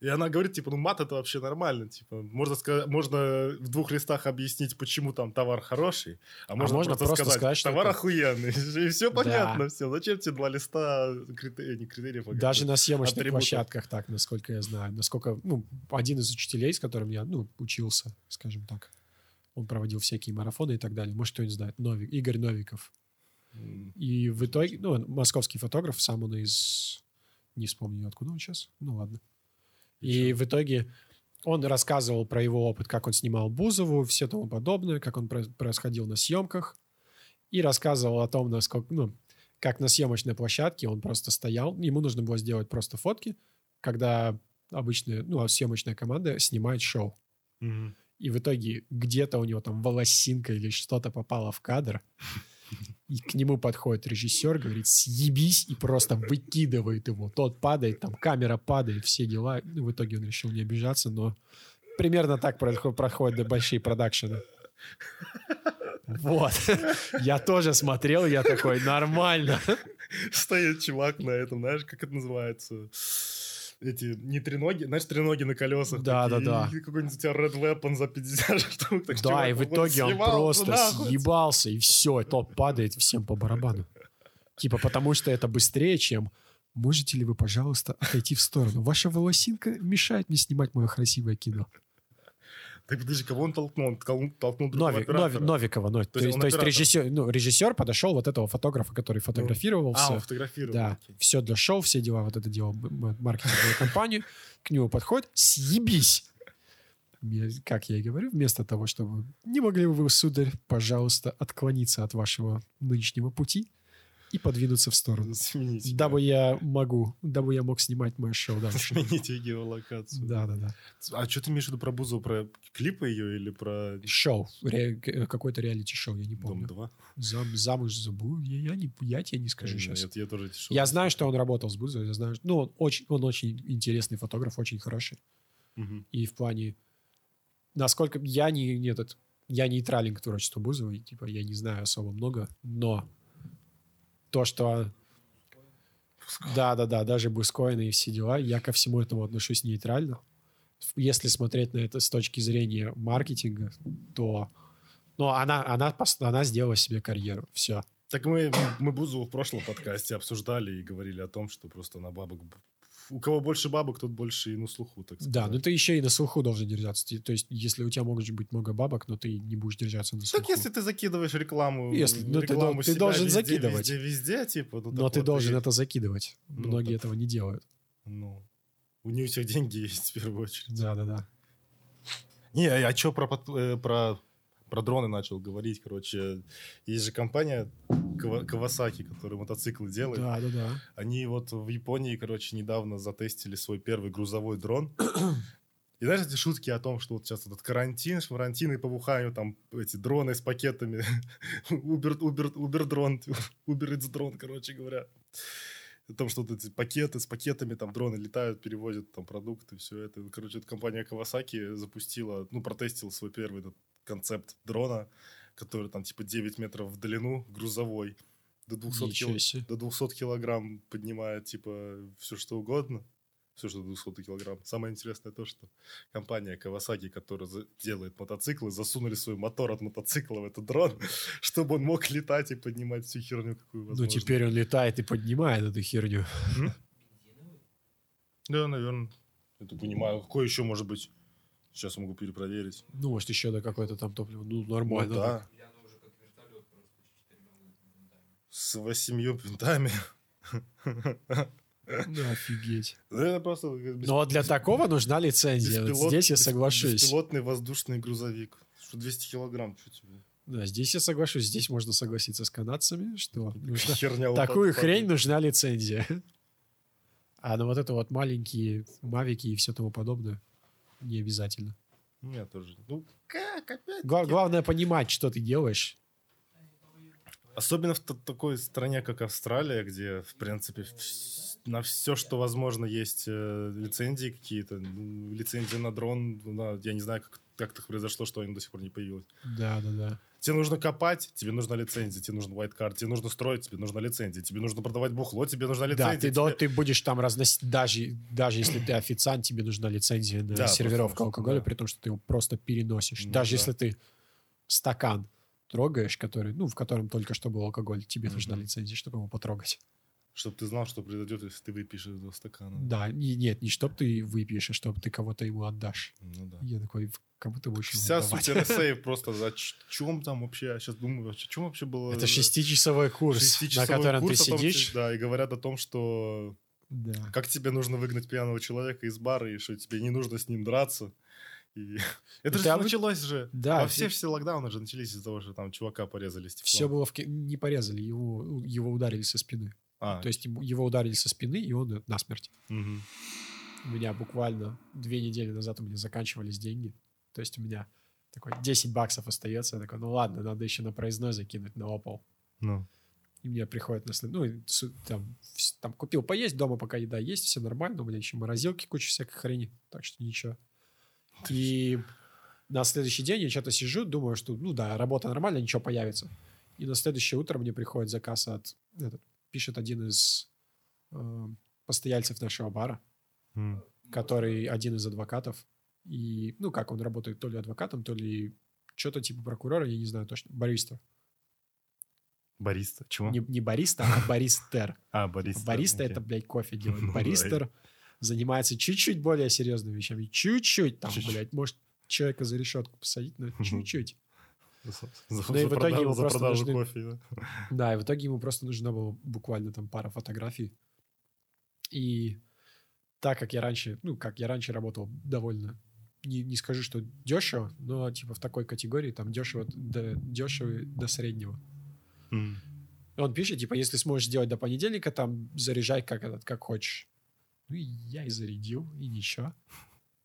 И она говорит, типа, ну, мат это вообще нормально, типа, можно, сказать, можно в двух листах объяснить, почему там товар хороший, а можно, можно просто, просто сказать, сказать, что товар это- охуенный, и все Да. понятно, все. Зачем тебе два листа крите- не критериев, а Даже на съемочных атрибутов? площадках так, насколько я знаю. Насколько, ну, один из учителей, с которым я, ну, учился, скажем так, он проводил всякие марафоны и так далее. Может, кто-нибудь знает. Новик, Игорь Новиков. И в итоге, ну, московский фотограф, сам он из... Не вспомню, откуда он сейчас. Ну, ладно. И в итоге он рассказывал про его опыт, как он снимал Бузову, все тому подобное, как он про- происходил на съемках. И рассказывал о том, насколько, ну, как на съемочной площадке он просто стоял. Ему нужно было сделать просто фотки, когда обычная, ну, съемочная команда снимает шоу. Мгм. И в итоге где-то у него там волосинка или что-то попало в кадр. И к нему подходит режиссер, говорит, съебись, и просто выкидывает его. Тот падает, там камера падает, все дела. Ну, в итоге он решил не обижаться, но примерно так проходят большие продакшены. Вот. Я тоже смотрел, я такой, нормально. Стоит чувак на этом, знаешь, как это называется? Эти, не треноги, знаешь, треноги на колесах. Да, такие, да, да. И какой-нибудь у тебя Red Weapon за 50 штук. так Да, и в итоге он просто съебался, и все, тот падает всем по барабану. Типа, потому что это быстрее, чем «Можете ли вы, пожалуйста, отойти в сторону? Ваша волосинка мешает мне снимать мое красивое кино». Так подожди, кого он толкнул? Он толкнул, другого Нови-. Нови- Новикова. ну, то, есть есть, то есть режиссер, ну, режиссер подошел вот этого фотографа, который фотографировал А, все. он фотографировал. Да, окей. все для шоу, все дела, вот это дело м- м- маркетинговой компании. К нему подходит, съебись. Как я и говорю, вместо того, чтобы... Не могли бы вы, сударь, пожалуйста, отклониться от вашего нынешнего пути и подвинуться в сторону. Смените. Дабы я могу, дабы я мог снимать мое шоу дальше. Смените геолокацию. Да-да-да. А что ты имеешь в виду про Бузову? Про клипы ее или про Шоу. Ре- Какое-то реалити-шоу, я не Дом помню. 2? Зам, замуж за Бу, я, я, не, я тебе не скажу сейчас. Я, я тоже эти шоу Я знаю, что он работал с Бузовой, я знаю, ну, он очень, он очень интересный фотограф, очень хороший. Мгм. И в плане, насколько я не, не этот, я нейтрален к творчеству Бузовой, типа, я не знаю особо много, но то, что... Да-да-да, даже биткоины и все дела. Я ко всему этому отношусь нейтрально. Если смотреть на это с точки зрения маркетинга, то... Ну, она, она, она сделала себе карьеру. Все. Так мы, мы Бузову в прошлом подкасте обсуждали и говорили о том, что просто на бабок... У кого больше бабок, тот больше и на слуху, так сказать. Да, ну ты еще и на слуху должен держаться. Ты- То есть, если у тебя может быть много бабок, но ты не будешь держаться на слуху. Так если ты закидываешь рекламу, Если- ну, ты рекламу ты себя должен везде, закидывать. Везде, везде, типа. Ну, но ты вот должен и- это закидывать. Ну, Многие так- этого не делают. Ну, у них у всех деньги есть в первую очередь. Да-да-да. Не, а что про, э, про, про дроны начал говорить? Короче, есть же компания Кава- Kawasaki, которая мотоциклы делает. Да-да-да. Они вот в Японии, короче, недавно затестили свой первый грузовой дрон. И знаешь, эти шутки о том, что вот сейчас этот карантин, шмарантин и по Вуханю, там эти дроны с пакетами, Uber, Uber, Uber дрон, Eats дрон, короче говоря. О том, что вот эти пакеты с пакетами, там дроны летают, перевозят там продукты, все это. Короче, эта компания Kawasaki запустила, ну, протестила свой первый этот концепт дрона, который там типа 9 метров в длину, грузовой, до 200 Ничего кил- до 200 килограмм поднимает, типа, все что угодно. Все, что до 200 килограмм. Самое интересное то, что компания Kawasaki, которая делает мотоциклы, засунули свой мотор от мотоцикла в этот дрон, чтобы он мог летать и поднимать всю херню, какую Ну, возможно. теперь он летает и поднимает эту херню. Да, наверное. Это понимаю. Какой еще может быть? Сейчас могу перепроверить. Ну, может, еще на какое-то там топливо. Ну, нормально. Ну, да. Или оно уже как вертолет просто с четырьмя винтами. С восемью винтами. Да, офигеть. Ну, это просто... бес- Но для такого нужна лицензия. Вот беспилот- здесь я соглашусь. Беспилотный воздушный грузовик. Что 200 килограмм, что тебе? Да, здесь я соглашусь. Здесь можно согласиться с канадцами, что нужна- Херня. вот такую так- хрень нужна лицензия. А на вот это вот маленькие мавики и все тому подобное не обязательно. У меня тоже. Ну, как опять? Гла- главное понимать, что ты делаешь. Особенно в такой стране, как Австралия, где, в принципе, на все, что возможно, есть э, лицензии какие-то. Ну, Лицензия на дрон, на- я не знаю, как, как так произошло, что они до сих пор не появилась. Да, да, да. Тебе нужно копать, тебе нужна лицензия, тебе нужен white card, тебе нужно строить, тебе нужна лицензия, тебе нужно продавать бухло, тебе нужна Да, лицензия. ты, дол- тебе- ты будешь там разносить, даже, даже если ты официант, тебе нужна лицензия на Да, сервировку алкоголя, да. при том, что ты его просто переносишь. Ну даже да. если ты стакан трогаешь, который, ну, в котором только что был алкоголь, тебе нужна Мгм. лицензия, чтобы его потрогать. Чтобы ты знал, что произойдет, если ты выпьешь из этого стакана. Да, и нет, не чтобы ты выпьешь, а чтобы ты кого-то ему отдашь. Ну да. Я такой, «В- кому ты будешь его Вся отдавать?» супер сейв просто за чем там вообще? Я сейчас думаю, о чем вообще было... Это шестичасовой курс, на шестичасовой котором курс ты том, сидишь. да, и говорят о том, что Да. как тебе нужно выгнать пьяного человека из бара, и что тебе не нужно с ним драться. И... Это же Это обы- началось же. Да, Во это- все все локдауны же начались из-за того, что там чувака порезали. Все было в... Не порезали, его, его ударили со спины. А, То есть его ударили со спины, и он насмерть. мгм. У меня буквально две недели назад у меня заканчивались деньги. То есть у меня такой 10 баксов остается. Я такой, ну ладно, надо еще на проездной закинуть на опол. Ну. И мне приходит на след- Ну, там, там купил поесть, дома пока еда есть, все нормально. У меня еще морозилки, куча всякой хрени. Так что ничего. И на следующий день я что-то сижу, думаю, что, ну да, работа нормальная, ничего появится. И на следующее утро мне приходит заказ от... Этот, пишет один из э, постояльцев нашего бара, М. который один из адвокатов. И, ну, как он работает то ли адвокатом, то ли что-то типа прокурора, я не знаю точно. Бариста. Бариста. Чего? Не, не бариста, а баристер. А, бариста. Бариста это, блядь, кофе делает. Ну Баристер занимается чуть-чуть более серьезными вещами. Чуть-чуть там, блядь, может человека за решетку посадить, но чуть-чуть. За, Ну и в итоге ему за просто продажу нужны- кофе, да. Да, и в итоге ему просто нужна была буквально там пара фотографий. И так как я раньше, ну, как я раньше работал довольно, не, не скажу, что дешево, но типа в такой категории там дешево до, дешево до среднего. И он пишет, типа, если сможешь сделать до понедельника, там заряжай как, этот, как хочешь. Ну и я и зарядил, и ничего.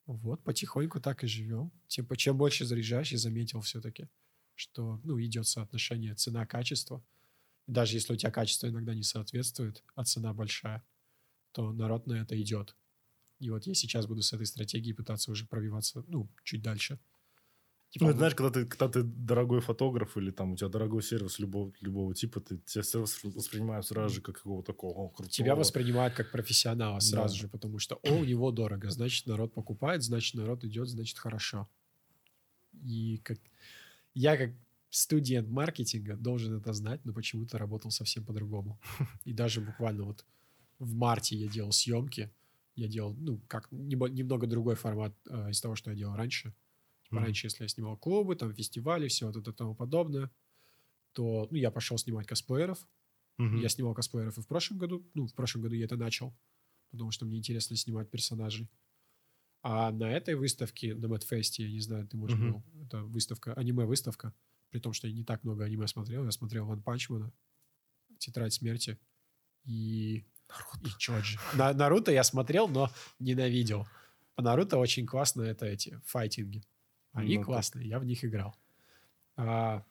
Вот, потихоньку так и живем. Типа, чем больше заряжаешь, я заметил все-таки, что, ну, идет соотношение цена-качество. Даже если у тебя качество иногда не соответствует, а цена большая, то народ на это идет. И вот я сейчас буду с этой стратегией пытаться уже пробиваться, ну, чуть дальше. Типа, Ну, это, знаешь, когда ты, когда ты дорогой фотограф или там у тебя дорогой сервис любого, любого типа, ты тебя сервис воспринимают сразу же как какого-то такого крутого. тебя воспринимают как профессионала сразу Да. же, потому что, о, у него дорого, значит, народ покупает, значит, народ идет, значит, хорошо. И как я как студент маркетинга должен это знать, но почему-то работал совсем по-другому. И даже буквально вот в марте я делал съемки, я делал, ну, как немного другой формат э, из того, что я делал раньше. Типа. Раньше, если я снимал клубы, там, фестивали, все вот это и тому подобное, то, ну, я пошел снимать косплееров, я снимал косплееров и в прошлом году. Ну, в прошлом году я это начал, потому что мне интересно снимать персонажей. А на этой выставке, на Мэтфесте, я не знаю, ты, может, Мгм. был, это выставка, аниме-выставка, при том, что я не так много аниме смотрел. Я смотрел Ван Панчмана, Тетрадь смерти и, и Чоджи. На, Наруто я смотрел, но ненавидел. А Наруто очень классно, это эти файтинги. Они Ну, так. классные, я в них играл. А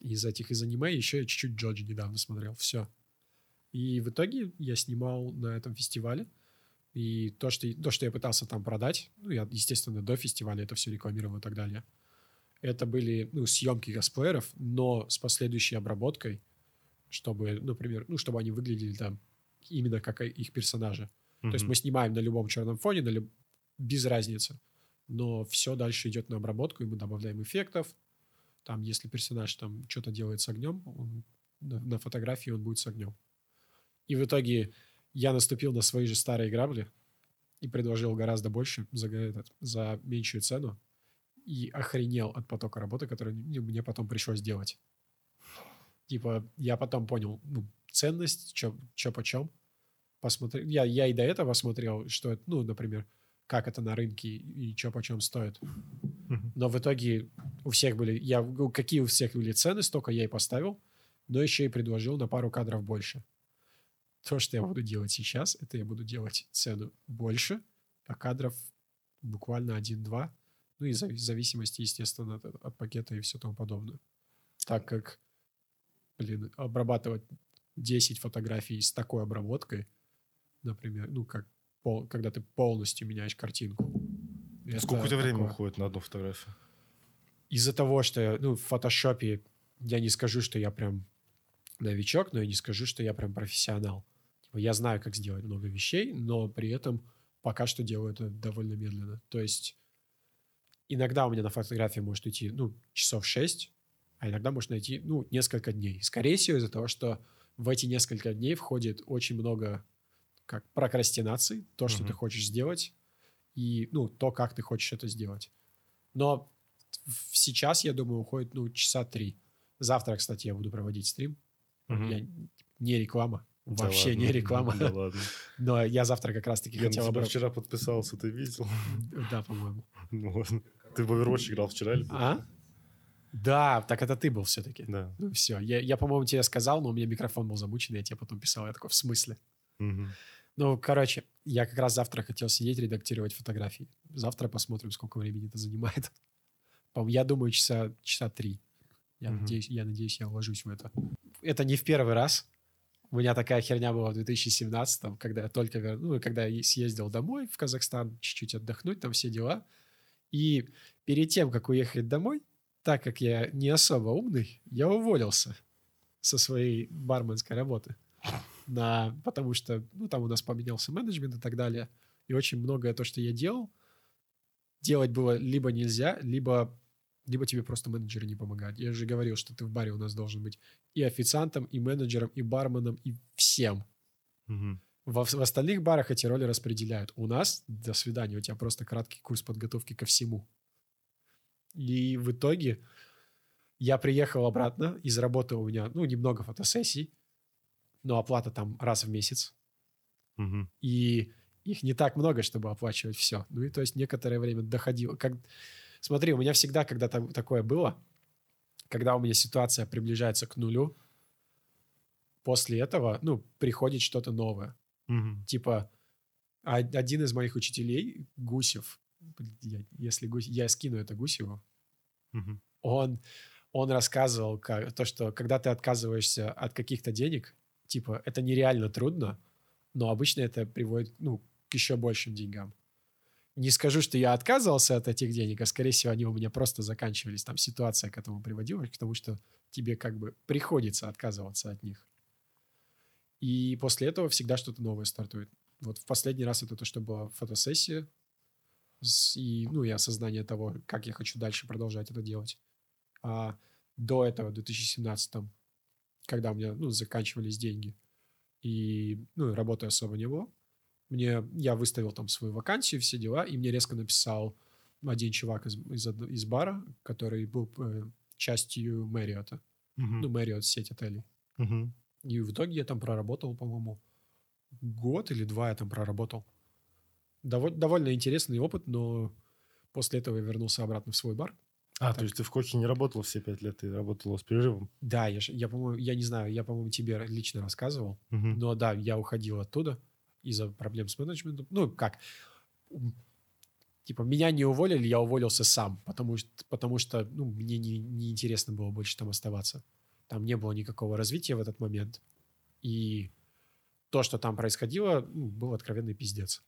из этих, из аниме еще я чуть-чуть Джоджи недавно смотрел. Все. И в итоге я снимал на этом фестивале. И то, что, то, что я пытался там продать, ну, я, естественно, до фестиваля это все рекламировал и так далее. Это были, ну, съемки косплееров, но с последующей обработкой, чтобы, например, ну, чтобы они выглядели там именно как их персонажи. То есть мы снимаем на любом черном фоне, на люб- без разницы. Но все дальше идет на обработку, и мы добавляем эффектов. Там, если персонаж там что-то делает с огнем, он- на, на фотографии он будет с огнем. И в итоге я наступил на свои же старые грабли и предложил гораздо больше за, этот, за меньшую цену. И охренел от потока работы, который мне мне потом пришлось делать. Типа, я потом понял ну, ценность, что почем. Посмотрел, я, я и до этого смотрел, что это, ну, например, как это на рынке и что почем стоит. Но в итоге у всех были, я, ну, какие у всех были цены, столько я и поставил, но еще и предложил на пару кадров больше. То, что я буду делать сейчас, это я буду делать цену больше, а кадров буквально один-два, ну и в зависимости, естественно, от, от пакета и все тому подобное. Так как, блин, обрабатывать 10 фотографий с такой обработкой, например, ну, как пол- когда ты полностью меняешь картинку. Сколько у тебя времени уходит на одну фотографию? Из-за того, что ну, в фотошопе я не скажу, что я прям новичок, но я не скажу, что я прям профессионал. Типа, я знаю, как сделать много вещей, но при этом пока что делаю это довольно медленно. То есть иногда у меня на фотографии может идти, ну, часов 6, а иногда может найти, ну, несколько дней. Скорее всего, из-за того, что в эти несколько дней входит очень много как прокрастинаций, то, что Мгм. ты хочешь сделать, и, ну, то, как ты хочешь это сделать. Но сейчас, я думаю, уходит, ну, часа три. Завтра, кстати, я буду проводить стрим. Мгм. Я не реклама, Да вообще не ладно. реклама. Да ладно. Но я завтра как раз-таки Я хотел... тебя обра- вчера подписался, ты видел? Да, по-моему. Ну ладно. Ты в Overwatch играл вчера или? А? Да, так это ты был все-таки. Да. Ну все, я, я, по-моему, тебе сказал, но у меня микрофон был замучен, я тебе потом писал. Я такой, в смысле? Мгм. Ну, короче, я как раз завтра хотел сидеть, редактировать фотографии. Завтра посмотрим, сколько времени это занимает. Я думаю, часа, часа три. Я, Мгм. надеюсь, я надеюсь, я уложусь в это. Это не в первый раз. У меня такая херня была в 2017, когда я только вер- ну, когда я съездил домой в Казахстан, чуть-чуть отдохнуть, там все дела. И перед тем, как уехать домой, так как я не особо умный, я уволился со своей барменской работы. На, потому что ну, там у нас поменялся менеджмент и так далее. И очень многое то, что я делал, делать было либо нельзя, либо, либо тебе просто менеджеры не помогают. Я же говорил, что ты в баре у нас должен быть и официантом, и менеджером, и барменом, и всем. Мгм. Во, в остальных барах эти роли распределяют. У нас, до свидания, у тебя просто краткий курс подготовки ко всему. И в итоге я приехал обратно, из работы у меня, ну, немного фотосессий, но оплата там раз в месяц. Мгм. И их не так много, чтобы оплачивать все. Ну и то есть некоторое время доходило. Как... Смотри, у меня всегда, когда там такое было, когда у меня ситуация приближается к нулю, после этого, ну, приходит что-то новое. Мгм. Типа, один из моих учителей, Гусев, я- если Гусь, я скину это Гусеву, Мгм. он, он рассказывал как, то, что когда ты отказываешься от каких-то денег, типа, это нереально трудно, но обычно это приводит ну, к еще большим деньгам. Не скажу, что я отказывался от этих денег, а скорее всего они у меня просто заканчивались. Там ситуация к этому приводила, к тому, что тебе как бы приходится отказываться от них. И после этого всегда что-то новое стартует. Вот в последний раз это то, что была фотосессия, и, ну, и осознание того, как я хочу дальше продолжать это делать. А до этого, в 2017 когда у меня, ну, заканчивались деньги, и, ну, работы особо не было, мне, я выставил там свою вакансию, все дела, и мне резко написал один чувак из, из, из бара, который был э, частью Мэриота, Мгм. ну, Мэриот сеть отелей. Мгм. И в итоге я там проработал, по-моему, год или два я там проработал. Дово- довольно интересный опыт, но после этого я вернулся обратно в свой бар. А, Так. то есть ты в Коке не работал все пять лет, ты работал с перерывом? Да, я, я по-моему, я не знаю, я, по-моему, тебе лично рассказывал, Мгм. но да, я уходил оттуда из-за проблем с менеджментом. Ну, как, типа, меня не уволили, я уволился сам, потому что, потому что ну, мне не, не интересно было больше там оставаться. Там не было никакого развития в этот момент. И то, что там происходило, ну, был откровенный пиздец.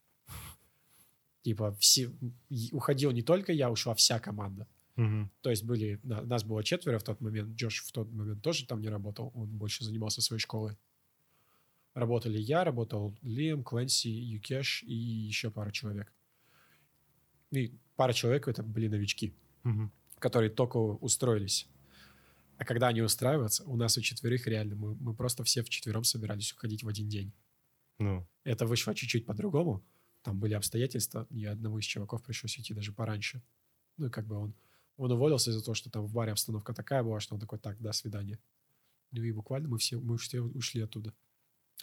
Типа, все, уходил не только я, ушла вся команда. Мгм. То есть были, на- нас было четверо в тот момент. Джош в тот момент тоже там не работал. Он больше занимался своей школой. Работали я, работал Лиам, Квенси, Юкеш и еще пара человек. И пара человек это были новички, Мгм. которые только устроились. А когда они устраиваются, у нас у четверых реально, мы, мы просто все вчетвером собирались уходить в один день. Ну, Это вышло чуть-чуть по-другому. Там были обстоятельства, и одному из чуваков пришлось уйти даже пораньше. Ну, и как бы он, он уволился из-за того, что там в баре обстановка такая была, что он такой, так, до свидания. Ну и буквально мы все, мы все ушли оттуда.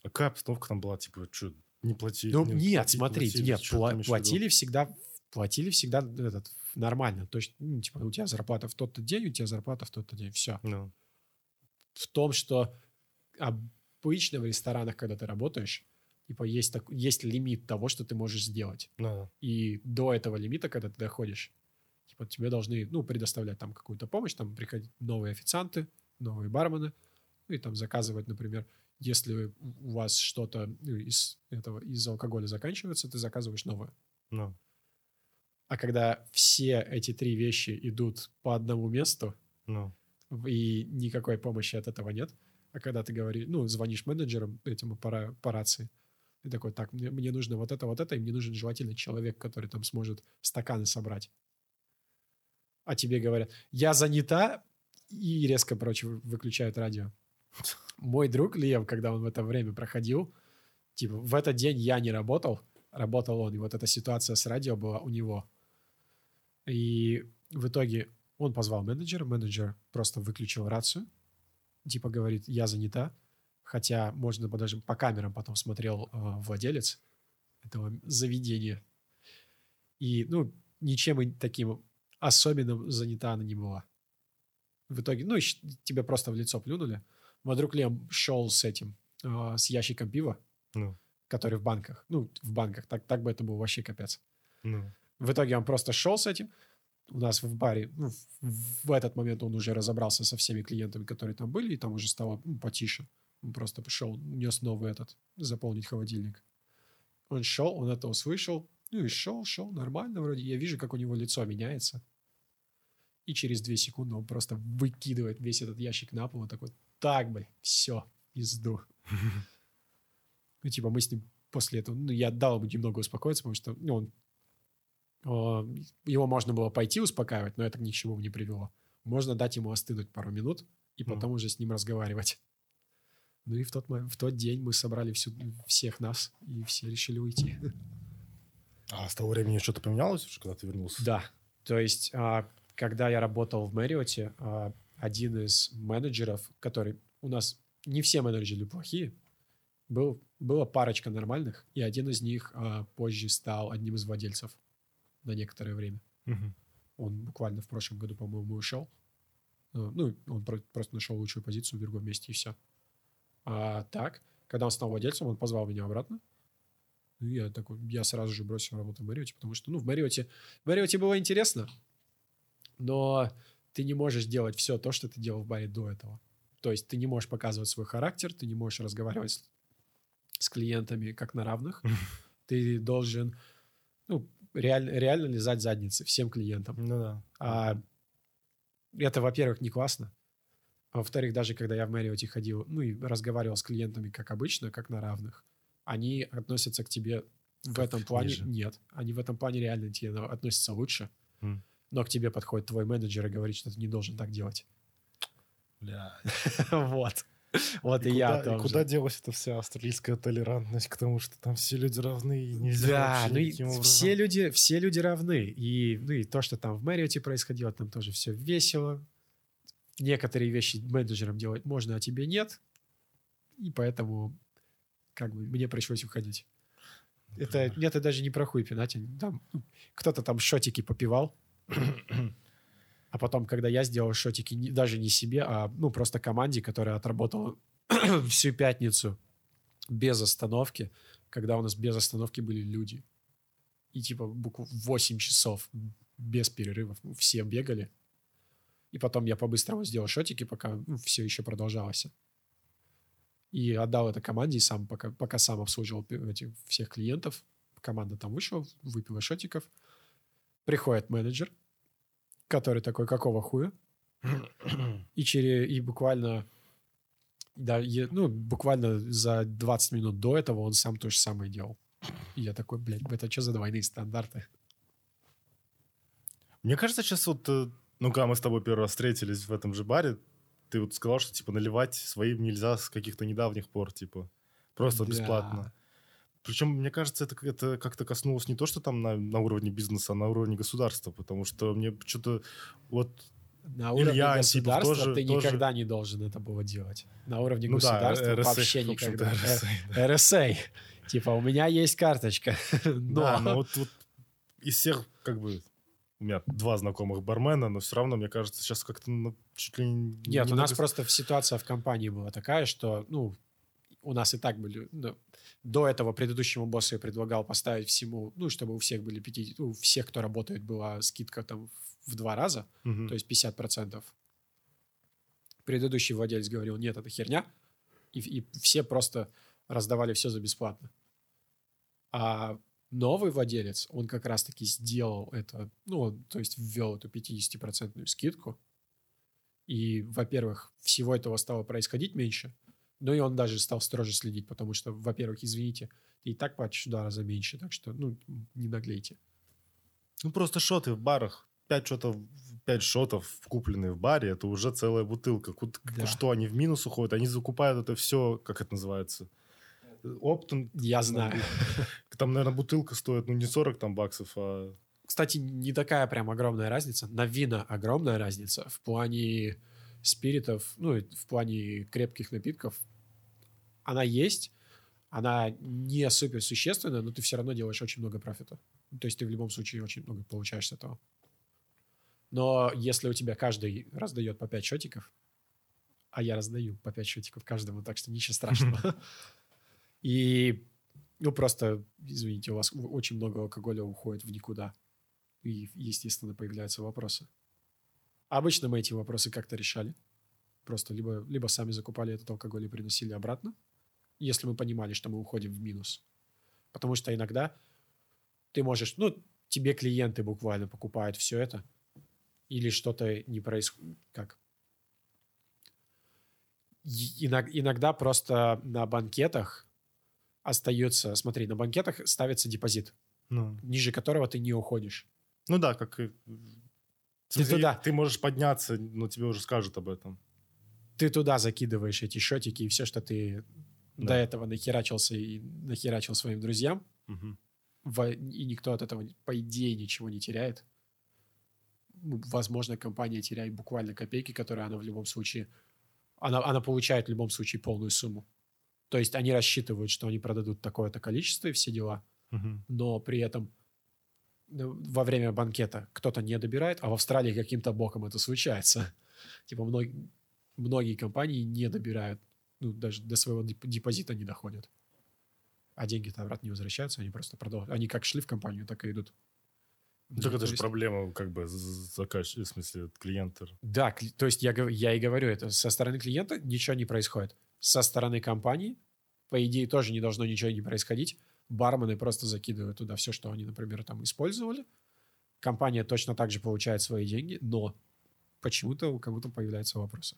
А какая обстановка там была? Типа, что, не платили? Ну, не нет, платили? нет, Чё пла- платили всегда, платили всегда этот, нормально. То есть, ну, типа, у тебя зарплата в тот-то день, у тебя зарплата в тот-то день, все. Ну, в том, что обычно в ресторанах, когда ты работаешь, типа есть, так, есть лимит того, что ты можешь сделать. ну, И до этого лимита, когда ты доходишь, типа тебе должны, ну, предоставлять там какую-то помощь, там приходить новые официанты, новые бармены, ну, и там заказывать, например, если у вас что-то ну, из этого, из алкоголя заканчивается, ты заказываешь новое. ну. А когда все эти три вещи идут по одному месту, Ну, и никакой помощи от этого нет. А когда ты говоришь, ну, звонишь менеджерам этим по, ра- по рации, и такой, так, мне, мне нужно вот это, вот это, и мне нужен желательно человек, который там сможет стаканы собрать. А тебе говорят, я занята, и резко, короче, вы- выключают радио. Мой друг Лев, когда он в это время проходил, типа, в этот день я не работал, работал он, и вот эта ситуация с радио была у него. И в итоге он позвал менеджера, менеджер просто выключил рацию, типа говорит, я занята, хотя можно даже по камерам потом смотрел э, владелец этого заведения. И, ну, ничем таким особенным занята она не была. В итоге, ну, тебе просто в лицо плюнули. Мой друг Лем шел с этим, э, с ящиком пива, ну, который в банках. Ну, в банках. Так, так бы это был вообще капец. ну. В итоге он просто шел с этим. У нас в баре, ну, в, в этот момент он уже разобрался со всеми клиентами, которые там были, и там уже стало ну, потише. Он просто пошел, нес новый этот, заполнить холодильник. Он шел, он это услышал, ну и шел, шел, нормально вроде. Я вижу, как у него лицо меняется. И через две секунды он просто выкидывает весь этот ящик на пол и такой, так, блин, все, пизду. Ну, типа, мы с ним после этого, ну, я дал ему немного успокоиться, потому что, ну, он а, его можно было пойти успокаивать, но это ни к чему не привело. Можно дать ему остынуть пару минут и потом уже с ним разговаривать. Ну и в тот, в тот день мы собрали всю, всех нас, и все решили уйти. А с того времени что-то поменялось уже, когда ты вернулся? Да, то есть, а, когда я работал в Мэриоте, один из менеджеров, который у нас не все менеджеры плохие, был, была парочка нормальных, и один из них а, позже стал одним из владельцев на некоторое время. Мгм. Он буквально в прошлом году, по-моему, ушел. Э, Ну, он про- просто нашел лучшую позицию в другом месте, и все. А так, когда он стал владельцем, он позвал меня обратно. И я такой, я сразу же бросил работу в Мэриоте, потому что, ну, в Мэриоте, в Мэриоте было интересно, но ты не можешь делать все то, что ты делал в баре до этого. То есть ты не можешь показывать свой характер, ты не можешь разговаривать с, с клиентами как на равных. Ты должен, ну, реально, реально лизать задницы всем клиентам. Ну да. А это, во-первых, не классно. А во-вторых, даже когда я в Мэриоте ходил, ну и разговаривал с клиентами, как обычно, как на равных, они относятся к тебе в Как этом плане... ниже. Нет, они в этом плане реально к тебе относятся лучше. М. Но к тебе подходит твой менеджер и говорит, что ты не должен так делать. Бля. Вот. Вот и, И я куда, и тоже. куда делась эта вся австралийская толерантность к тому, что там все люди равны и нельзя Да, ну и образом? все люди, все люди равны. И, ну и то, что там в Мэриоте происходило, там тоже все весело. Некоторые вещи менеджерам делать можно, а тебе нет. И поэтому как бы мне пришлось уходить. Это, Например? это даже не про хуй пинать. Там, ну, кто-то там шотики попивал. А потом, когда я сделал шотики даже не себе, а ну просто команде, которая отработала всю пятницу без остановки, когда у нас без остановки были люди. И типа буквально 8 часов без перерывов ну, все бегали. И потом я по-быстрому сделал шотики, пока все еще продолжалось. И отдал это команде, и сам пока, пока сам обслуживал этих всех клиентов. Команда там вышла, выпила шотиков. Приходит менеджер, который такой, какого хуя? И, через, и буквально, да, е- ну, буквально за 20 минут до этого он сам то же самое делал. И я такой, блядь, это что за двойные стандарты? Мне кажется, сейчас вот, э, ну, когда мы с тобой первый раз встретились в этом же баре, ты вот сказал, что, типа, наливать своим нельзя с каких-то недавних пор, типа, просто Да. бесплатно. Причем, мне кажется, это, это как-то коснулось не то, что там на, на уровне бизнеса, а на уровне государства, потому что мне что-то вот На уровне Илья Антипов государства тоже- ты тоже- никогда не должен это было делать. На уровне Ну да, государства RSA, вообще в общем-то, никогда. RSA, Э, RSA. Типа, у меня есть карточка. Но... Да, но вот, вот из всех, как бы, у меня два знакомых бармена, но все равно, мне кажется, сейчас как-то ну, чуть ли не... Нет, не у на нас просто ситуация в компании была такая, что, ну, у нас и так были... ну, до этого предыдущему боссу я предлагал поставить всему, ну, чтобы у всех были 50... У всех, кто работает, была скидка там в два раза, Мгм. то есть 50%. Предыдущий владелец говорил, нет, это херня. И, и все просто раздавали все за бесплатно. А новый владелец, он как раз-таки сделал это, ну, он, то есть ввел эту 50% скидку. И, во-первых, всего этого стало происходить меньше, ну и он даже стал строже следить, потому что, во-первых, извините, и так платишь два раза меньше, так что, ну, не наглейте. Ну, просто шоты в барах. Пять шотов, пять шотов, купленные в баре, это уже целая бутылка. Кут- Да. Что, они в минус уходят? Они закупают это все, как это называется? Оптом. Я знаю. Там, наверное, бутылка стоит, ну, не 40 там баксов, а... Кстати, не такая прям огромная разница. На вина огромная разница. В плане спиритов, ну, в плане крепких напитков, она есть. Она не супер существенная, но ты все равно делаешь очень много профита. То есть ты в любом случае очень много получаешь с этого. Но если у тебя каждый раздает по 5 шотиков, а я раздаю по 5 шотиков каждому, так что ничего страшного. И, ну, просто, извините, у вас очень много алкоголя уходит в никуда. И, естественно, появляются вопросы. Обычно мы эти вопросы как-то решали. Просто либо, либо сами закупали этот алкоголь и приносили обратно, если мы понимали, что мы уходим в минус. Потому что иногда ты можешь, ну, тебе клиенты буквально покупают все это, или что-то не происходит, как? Иногда просто на банкетах остается, смотри, на банкетах ставится депозит, Ну, ниже которого ты не уходишь. ну да, как... и- Ты смысле, туда. Ты можешь подняться, но тебе уже скажут об этом. Ты туда закидываешь эти счетики и все, что ты до Да. этого нахерачился и нахерачил своим друзьям, Мгм. во- и никто от этого, по идее, ничего не теряет. Ну, Возможно, компания теряет буквально копейки, которые она в любом случае... Она, она получает в любом случае полную сумму. То есть они рассчитывают, что они продадут такое-то количество и все дела, Мгм. но при этом ну, во время банкета кто-то не добирает, а в Австралии каким-то боком это случается. Типа мног- многие компании не добирают, ну, даже до своего деп- депозита не доходят. А деньги-то обратно не возвращаются, они просто продолжают. Они как шли в компанию, так и идут. Ну, Так это то же проблема, как бы, заказчика, в смысле, клиента. Да, то есть я, я и говорю, это со стороны клиента ничего не происходит. Со стороны компании, по идее, тоже не должно ничего не происходить, бармены просто закидывают туда все, что они, например, там использовали. Компания точно так же получает свои деньги, но почему-то у кого-то появляются вопросы.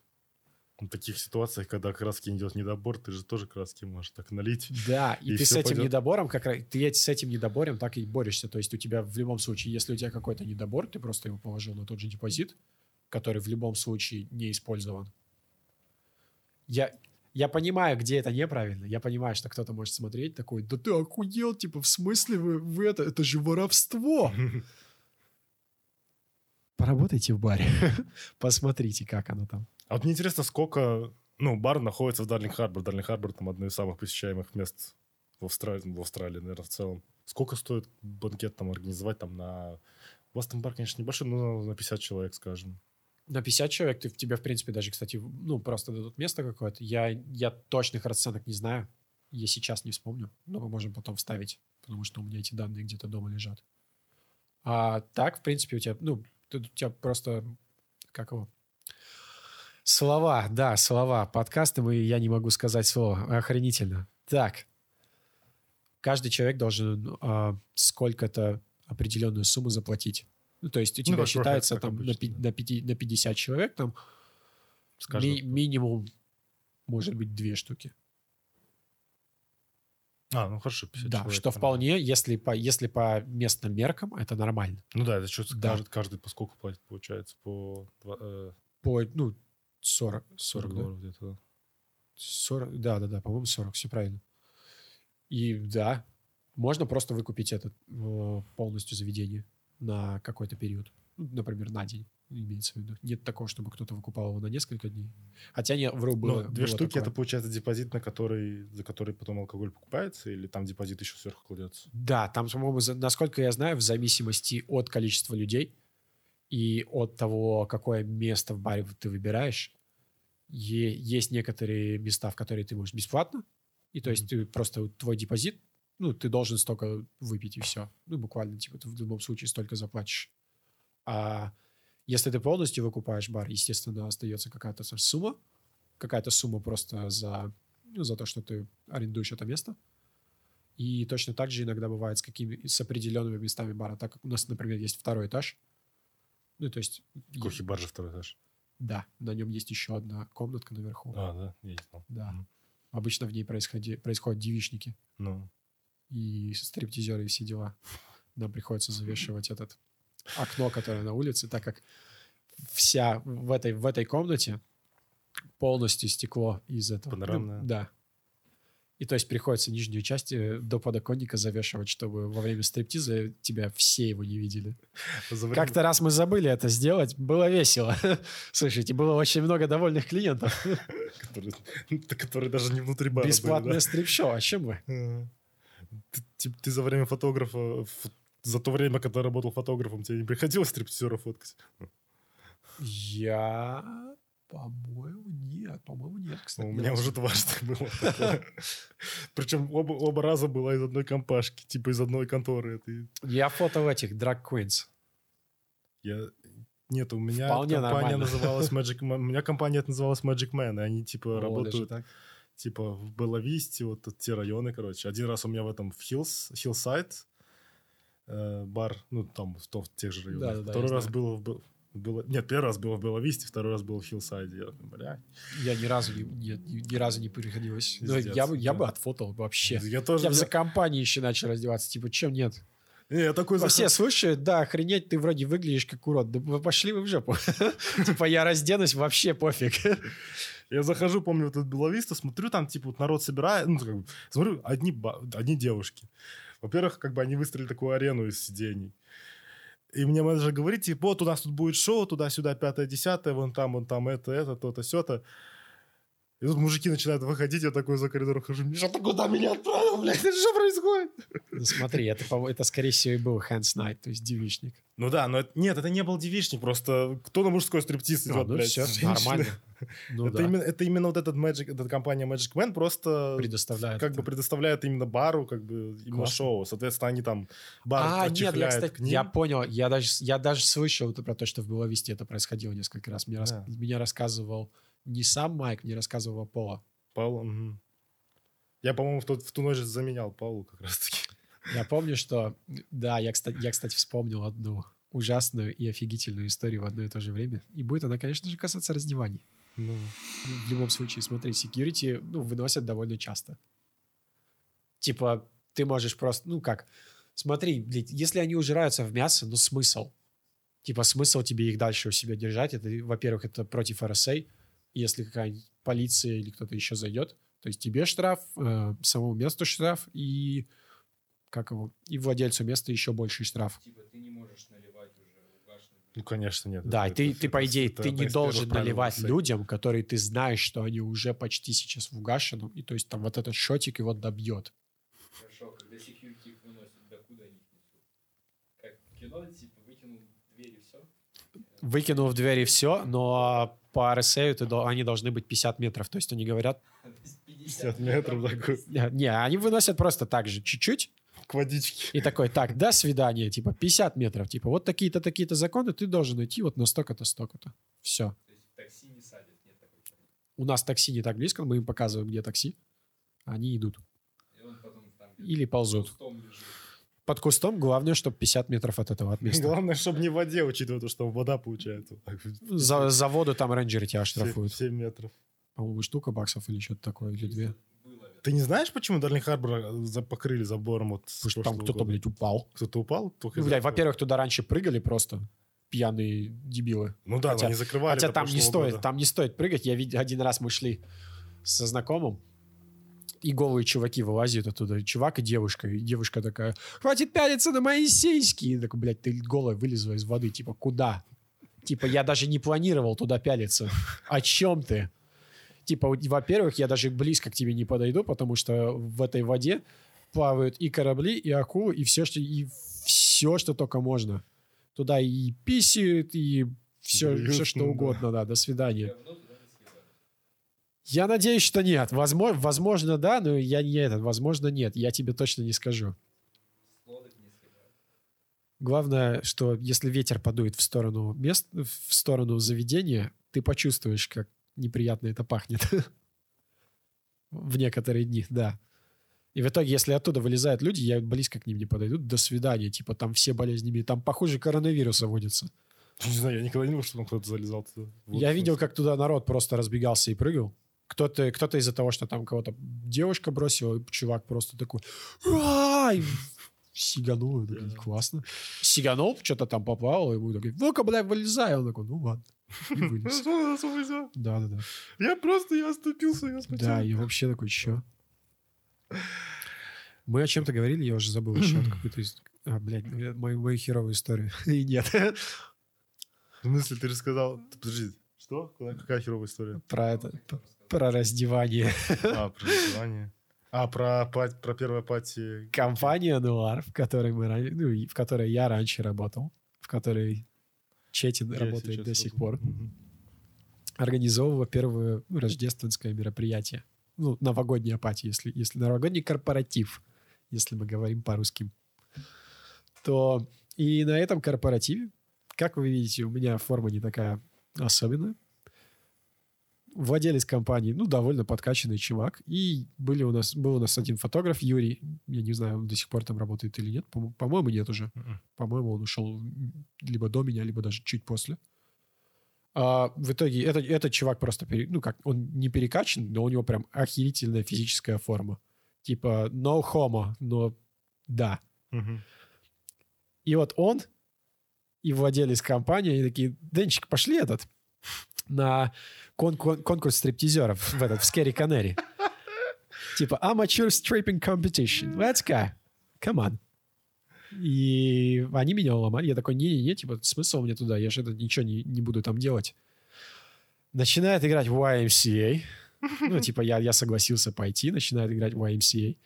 В таких ситуациях, когда краски идет недобор, ты же тоже краски можешь так налить. Да, и, И ты с этим пойдёт. недобором, как раз, ты с этим недобором так и борешься. То есть у тебя в любом случае, если у тебя какой-то недобор, ты просто его положил на тот же депозит, который в любом случае не использован. Я, я понимаю, где это неправильно. Я понимаю, что кто-то может смотреть такой, да ты охуел, типа, в смысле вы, вы это, это же воровство. Поработайте в баре, посмотрите, как оно там. А вот мне интересно, сколько... Ну, бар находится в Дарлинг-Харбор. Дарлинг-Харбор там одно из самых посещаемых мест в Австралии, в Австралии, наверное, в целом. Сколько стоит банкет там организовать там на... У вас там бар, конечно, небольшой, но на 50 человек, скажем. На 50 человек ты, тебе, в принципе, даже, кстати, ну, просто дадут место какое-то. Я, я точных расценок не знаю. Я сейчас не вспомню, но мы можем потом вставить, потому что у меня эти данные где-то дома лежат. А так, в принципе, у тебя, ну, тут у тебя просто, как его? Слова, да, слова. Подкасты мы, я не могу сказать слово. Охренительно. Так. Каждый человек должен а, сколько-то определенную сумму заплатить. Ну, то есть у тебя как считается там на, обычно, да. на, пяти- на 50 человек, там ми- минимум может быть две штуки. А, ну хорошо, 50 да, человек, что нормально. вполне, если по, если по местным меркам, это нормально. Ну да, это что Да. каждый, каждый по сколько платит, получается? По э, По, ну, 40, 40 40, да? долларов где-то. да. 40, да, да, да, по-моему, 40, все правильно. И да, можно просто выкупить это э, полностью заведение на какой-то период. Например, на день, имеется в виду. Нет такого, чтобы кто-то выкупал его на несколько дней. Хотя не, вру, было, две было штуки такое. это получается депозит, на который, за который потом алкоголь покупается, или там депозит еще сверху кладется? Да, там, по-моему, насколько я знаю, в зависимости от количества людей и от того, какое место в баре ты выбираешь, есть некоторые места, в которые ты можешь бесплатно, и то есть ты просто твой депозит, ну, ты должен столько выпить и все. Ну, буквально, типа, ты в любом случае столько заплатишь. А если ты полностью выкупаешь бар, естественно, остается какая-то сумма, какая-то сумма просто за, ну, за то, что ты арендуешь это место. И точно так же иногда бывает с, какими, с определенными местами бара, так как у нас, например, есть второй этаж. Ну, то есть... Кофе-бар же второй этаж. Да, на нем есть еще одна комнатка наверху. А, да, знал. Да. Мгм. Обычно в ней происходи, происходят девичники Ну, и стриптизеры и все дела. Нам приходится завешивать этот окно, которое на улице, так как вся в этой, в этой комнате полностью стекло из этого. Ну, Панорамное? да. И то есть приходится нижнюю часть э, до подоконника завешивать, чтобы во время стриптиза тебя все его не видели. время- Как-то раз мы забыли это сделать, было весело. Слушайте, было очень много довольных клиентов. которые, которые даже не внутри бара Бесплатное стрип-шоу, а чем? Э, Ты, ты- ты за время фотографа, за то время, когда работал фотографом, тебе не приходилось стриптизера фоткать? Я, по-моему, нет. По-моему, нет, кстати. У меня уже дважды было такое. Причем оба, оба раза была из одной компашки, типа из одной конторы. Я фото этих драг Queens. Я... Нет, у меня Вполне компания нормально. называлась Magic Man. У меня компания называлась Magic Man, и они типа О, работают так. типа в Беловисте, вот те районы, короче. Один раз у меня в этом в Hills, Hillside э, бар, ну там в, том- в тех же районах. Да-да-да, Второй я раз знаю. было в в Бело- Нет, первый раз было в Беловисте, второй раз был в Хиллсайде. Я бля. Я ни разу не, нет, ни, разу не приходилось. Но Пиздец, я, бы, я да. бы отфотал вообще. Я тоже... Я бы за я- компанией еще начал раздеваться. Типа, чем нет? Не, я такой Во захожу- все слушают, да, охренеть, ты вроде выглядишь как урод. Да вы пошли вы в жопу. Типа, я разденусь, вообще пофиг. Я захожу, помню, вот этот Беловиста, смотрю, там, типа, народ собирает, ну, смотрю, одни, одни девушки. Во-первых, как бы они выстроили такую арену из сидений. И мне менеджер говорит, типа, вот у нас тут будет шоу, туда-сюда, пятое, десятое, вон там, вон там, это, это, то-то, сё-то. И тут мужики начинают выходить, я такой за коридор хожу, Миша, ты куда меня отправил, блядь, это что происходит? Ну смотри, это, это скорее всего и был Hands Night, то есть девичник. Ну да, но это- нет, это не был девичник, просто кто на мужской стриптиз идет, А, ну блядь, все, женщины? нормально. Ну это, да, именно, это именно вот этот Magic, эта компания Magic Man просто предоставляет. как это. бы предоставляет именно бару как бы именно Классно. шоу. Соответственно, они там бар А, нет, я, кстати, к ним. я понял. Я даже, я даже слышал про то, что в Беловисте это происходило несколько раз. Мне, рас- Да. мне рассказывал не сам Майк, мне рассказывал Пола. Павел, мгм. Я, по-моему, в, тот, в ту ночь заменял Паулу как раз-таки. Я помню, что... Да, я, кстати, я, кстати, вспомнил одну ужасную и офигительную историю в одно и то же время. И будет она, конечно же, касаться раздеваний. Ну, В любом случае, смотри, security ну, выносят довольно часто. Типа, ты можешь просто, ну как, смотри, блядь, если они ужираются в мясо, ну смысл? Типа, смысл тебе их дальше у себя держать? Это, во-первых, это против RSA. Если какая-нибудь полиция или кто-то еще зайдет, то есть тебе штраф, э, самому месту штраф и как его, и владельцу места еще больший штраф. Типа ты не можешь наливать уже угашенный. ну, конечно, нет. Да, Это- ты, это- ты, по идее, это ты не должен наливать RSA. людям, которые ты знаешь, что они уже почти сейчас в угашенном, и то есть там вот этот шотик его добьет. Хорошо, когда security их выносят, докуда они их несут? Как в кино, типа, выкинул дверь и все? Выкинув двери все, но по RSA ты они должны быть 50 метров. То есть они говорят... 50 метров такой. Не, не, они выносят просто так же, чуть-чуть, К водичке. и такой, так, до свидания, типа 50 метров. Типа вот такие-то, такие-то законы, ты должен идти вот на столько-то, столько-то. Все. То есть в такси не садят, нет такой херни. У нас такси не так близко, мы им показываем, где такси. Они идут. И он потом там где-то Или ползут. Под кустом главное, чтобы 50 метров от этого от места. Главное, чтобы не в воде, учитывая то, что вода получается. За, за воду там рейнджеры тебя штрафуют. 7 метров. По-моему, штука баксов или что-то такое, или две. Ты не знаешь, почему Дарлинг Харбор за- покрыли забором вот Потому что там кто-то, блядь, упал. Кто-то упал? Из-за Блядь, во-первых, туда раньше прыгали просто пьяные дебилы. Ну да, хотя- но они закрывали Хотя там не стоит, года. там не стоит прыгать. Я видел один раз мы шли со знакомым, и голые чуваки вылазят оттуда. Чувак и девушка. И девушка такая, хватит пялиться на мои сиськи. И такой, блядь, ты голая вылезла из воды. Типа, куда? Типа, я даже не планировал туда пялиться. О чем ты? Типа, во-первых, я даже близко к тебе не подойду, потому что в этой воде плавают и корабли, и акулы, и все, что, и все, что только можно. Туда и писают, и все, Блюют, все что ну да. угодно, да, до свидания. Говно туда не сливают. Я надеюсь, что нет. Возможно, возможно, да, но я не этот. Возможно, нет. Я тебе точно не скажу. Главное, что если ветер подует в сторону мест, в сторону заведения, ты почувствуешь, как неприятно это пахнет. В некоторые дни, да. И в итоге, если оттуда вылезают люди, я близко к ним не подойду. До свидания. Типа там все болезнями. Там, похоже, коронавируса водится. Не знаю, я никогда не видел, что там кто-то залезал туда. Вот Я видел, как туда народ просто разбегался и прыгал. Кто-то кто из-за того, что там кого-то девушка бросила, и чувак просто такой сиганул. Такой, классно. Сиганул, что-то там поплавал, и ему такой, ну-ка, бля, вылезай. Он такой, ну ладно. И вылез. Что за связь? Да-да-да. Я просто, я оступился, я спотел. Да, и вообще такой, чё? Мы о чем-то говорили, я уже забыл еще из- А, блядь, ну, мою, мою херовую историю. И нет. В смысле, ты же сказал... Ты, Подожди, что? Какая херовая история? Про это, про раздевание. А, про рисование. А, про, про первое пати. компания Нуар, в которой мы ну, в которой я раньше работал, в которой Четин Я работает до сих пор, Мгм. организовывала первое ну, рождественское мероприятие. Ну, новогодняя пати, если, если новогодний корпоратив, если мы говорим по-русски. То и на этом корпоративе, как вы видите, у меня форма не такая особенная. Владелец компании, ну, довольно подкачанный чувак. И были у нас, был у нас один фотограф, Юрий. Я не знаю, он до сих пор там работает или нет. По- По-моему, нет уже. По-моему, он ушел либо до меня, либо даже чуть после. А в итоге этот, этот чувак просто, пере- ну как, он не перекачан, но у него прям охерительная физическая форма. Типа no homo, но да. Мгм. И вот он и владелец компании, они такие, Денчик, пошли этот на кон- кон- конкурс стриптизеров в этот, в Scary Canary. Типа amateur stripping competition. Let's go. Come on. И они меня уломали. Я такой, не-не-не, типа, смысл мне туда? Я же это ничего не, не буду там делать. Начинает играть в YMCA. Ну, типа, я, я согласился пойти. Начинает играть в YMCA.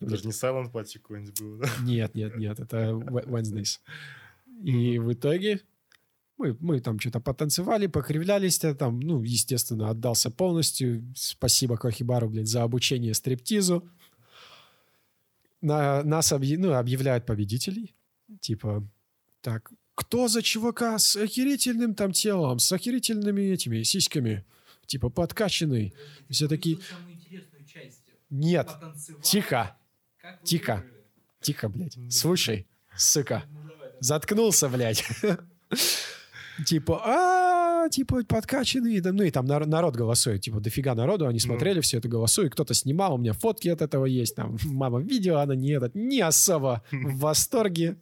Это же не Silent Party какой-нибудь был, да? Нет, нет, нет, это Wed- Wednesdays. И в итоге мы, мы там что-то потанцевали, покривлялись, я там, ну, естественно, отдался полностью. Спасибо Кохибару, блядь, за обучение стриптизу. На, нас объ- ну, объявляют победителей. Типа, так, кто за чувака с охерительным там телом, с охерительными этими сиськами? Типа, подкачанный. Все такие, Нет, тихо, тихо. выиграли? тихо, блядь. Слушай, сука. Заткнулся, блядь. Типа, а, типа, подкачанные, да, ну и там нар- народ голосует, типа, дофига народу, они смотрели все это голосуют, кто-то снимал, у меня фотки от этого есть, там, мама видео, она не, этот, не особо в восторге.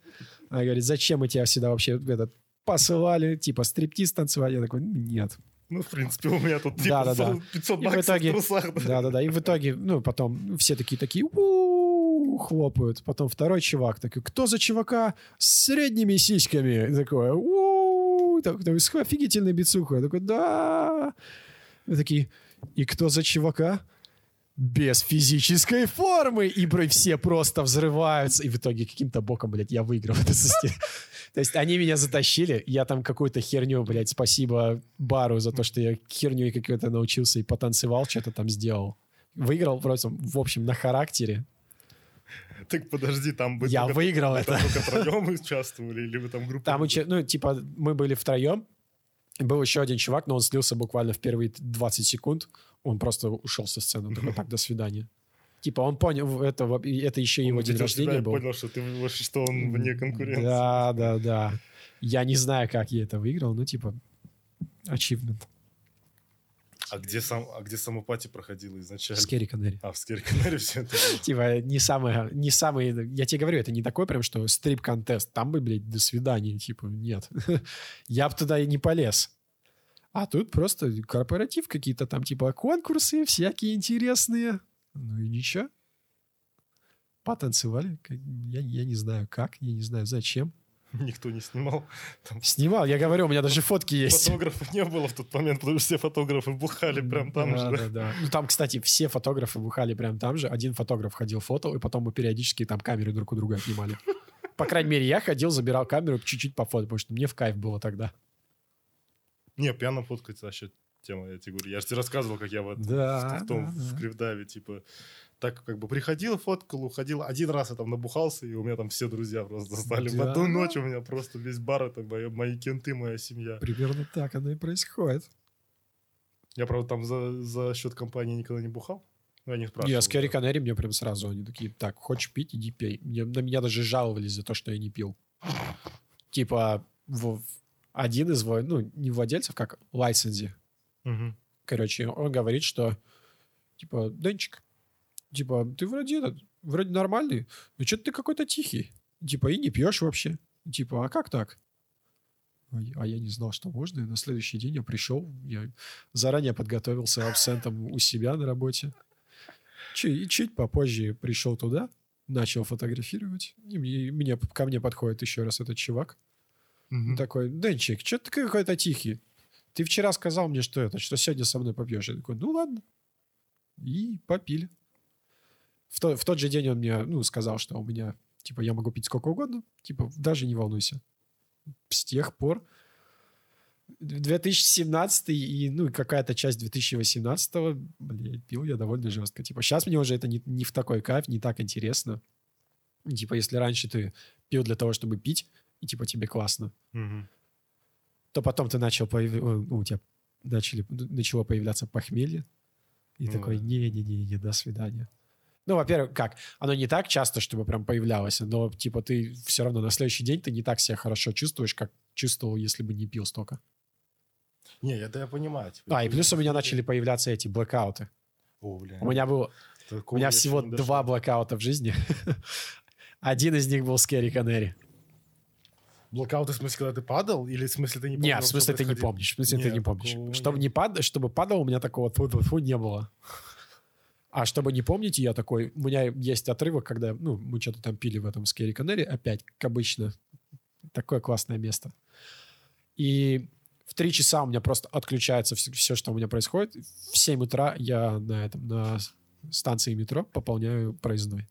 Она говорит, зачем мы тебя всегда вообще этот, посылали, типа, стриптиз танцевали? Я такой, нет. Ну, в принципе, у меня тут типа Да-да-да. 500 И в баксов итоге- в трусах. да. Да-да-да, и в итоге, ну, потом все такие такие, хлопают. Потом второй чувак такой, кто за чувака с средними сиськами? И такой, «У-у-у», так, с офигительной бицухой. Я такой, да. И такие, и кто за чувака? Без физической формы. И все просто взрываются. И в итоге каким-то боком, блядь, я выиграл это. То есть они меня затащили, я там какую-то херню, блядь, спасибо бару за то, что я херню какой-то научился и потанцевал, что-то там сделал. Выиграл просто, в общем, на характере. Так подожди, там вы Я только- выиграл там это. только троем участвовали, или вы там группа? Там, уча- ну, типа, мы были втроем, был еще один чувак, но он слился буквально в первые 20 секунд. Он просто ушел со сцены. Он такой, так, до свидания. Типа, он понял, это, это еще его Он день увидел себя рождения был. понял, что ты что он вне конкуренции. Да, да, да. Я не знаю, как я это выиграл, но типа, achievement. А где сам, а где сама пати проходила изначально? Scary Canary. А, в Scary Canary все это было. Типа, не самое, не самый, я тебе говорю, это не такой прям, что strip-contest. Там бы, блядь, до свидания, типа, нет. Я бы туда и не полез. А тут просто корпоратив какие-то там, типа, конкурсы всякие интересные. Ну и ничего. Потанцевали. Я, я не знаю как, я не знаю зачем. Никто не снимал. Там Снимал, я говорю, у меня даже фотки есть. фотографов не было в тот момент, потому что все фотографы бухали прям там да, же. Да, да. Ну, там, кстати, все фотографы бухали прям там же. Один фотограф ходил фотал, и потом мы периодически там камеры друг у друга отнимали. По крайней мере, я ходил, забирал камеру чуть-чуть по фото, потому что мне в кайф было тогда. Не, пьяно фоткать вообще тема, я тебе говорю. Я же тебе рассказывал, как я вот Да, в том, да, в да. Кривдаве, типа, так как бы приходил, фоткал, уходил. Один раз я там набухался, и у меня там все друзья просто стали. В одну ночь у меня просто весь бар, это мои, мои кенты, моя семья. Примерно так оно и происходит. Я, правда, там за, за счет компании никогда не бухал. Ну, я не спрашивал. Не, с Керри Канери мне прям сразу они такие, так, хочешь пить, иди пей. Мне- на меня даже жаловались за то, что я не пил. Типа, в- один из, ну, не владельцев, как лайсензи, Мгм. Короче, он говорит, что, типа, Денчик, типа, ты вроде этот, вроде нормальный, но что-то ты какой-то тихий. Типа, и не пьешь вообще. Типа, а как так? А я- А я не знал, что можно. И на следующий день я пришел, я заранее подготовился абсентом у себя на работе. Чуть, и чуть попозже пришел туда, начал фотографировать. И мне, мне- ко мне подходит еще раз этот чувак. Мгм. Такой, Денчик, что ты какой-то тихий? Ты вчера сказал мне, что это, что сегодня со мной попьешь. Я такой, ну ладно. И попили. В, то- в тот же день он мне, ну, сказал, что у меня, типа, я могу пить сколько угодно. Типа, даже не волнуйся. С тех пор 2017 и, ну, какая-то часть 2018, блядь, пил я довольно жестко. Типа, сейчас мне уже это не, не в такой кайф, не так интересно. Типа, если раньше ты пил для того, чтобы пить, и, типа, тебе классно, Мгм. то потом ты начал появ- ну, у тебя начали, начало появляться похмелье. И Ну такой, не-не-не, до свидания. Ну, во-первых, как? Оно не так часто, чтобы прям появлялось, но, типа, ты все равно на следующий день ты не так себя хорошо чувствуешь, как чувствовал, если бы не пил столько. Не, это я понимаю. типа, А, и ты- плюс у меня начали появляться эти блэкауты. О, бля. У меня был, Такого у меня всего два блэкаута в жизни. Один из них был Scary Canary. Блэкауты, в смысле, когда ты падал? Или в смысле ты не помнил, Нет, в смысле ты не помнишь. В смысле ты Нет, не помнишь. Чтобы, не пад... чтобы падал, у меня такого фу не было. А чтобы не помнить, я такой... У меня есть отрывок, когда ну, мы что-то там пили в этом Scary Canary. Опять, как обычно. Такое классное место. И в три часа у меня просто отключается все, что у меня происходит. В 7 утра я на, этом, на станции метро пополняю проездной.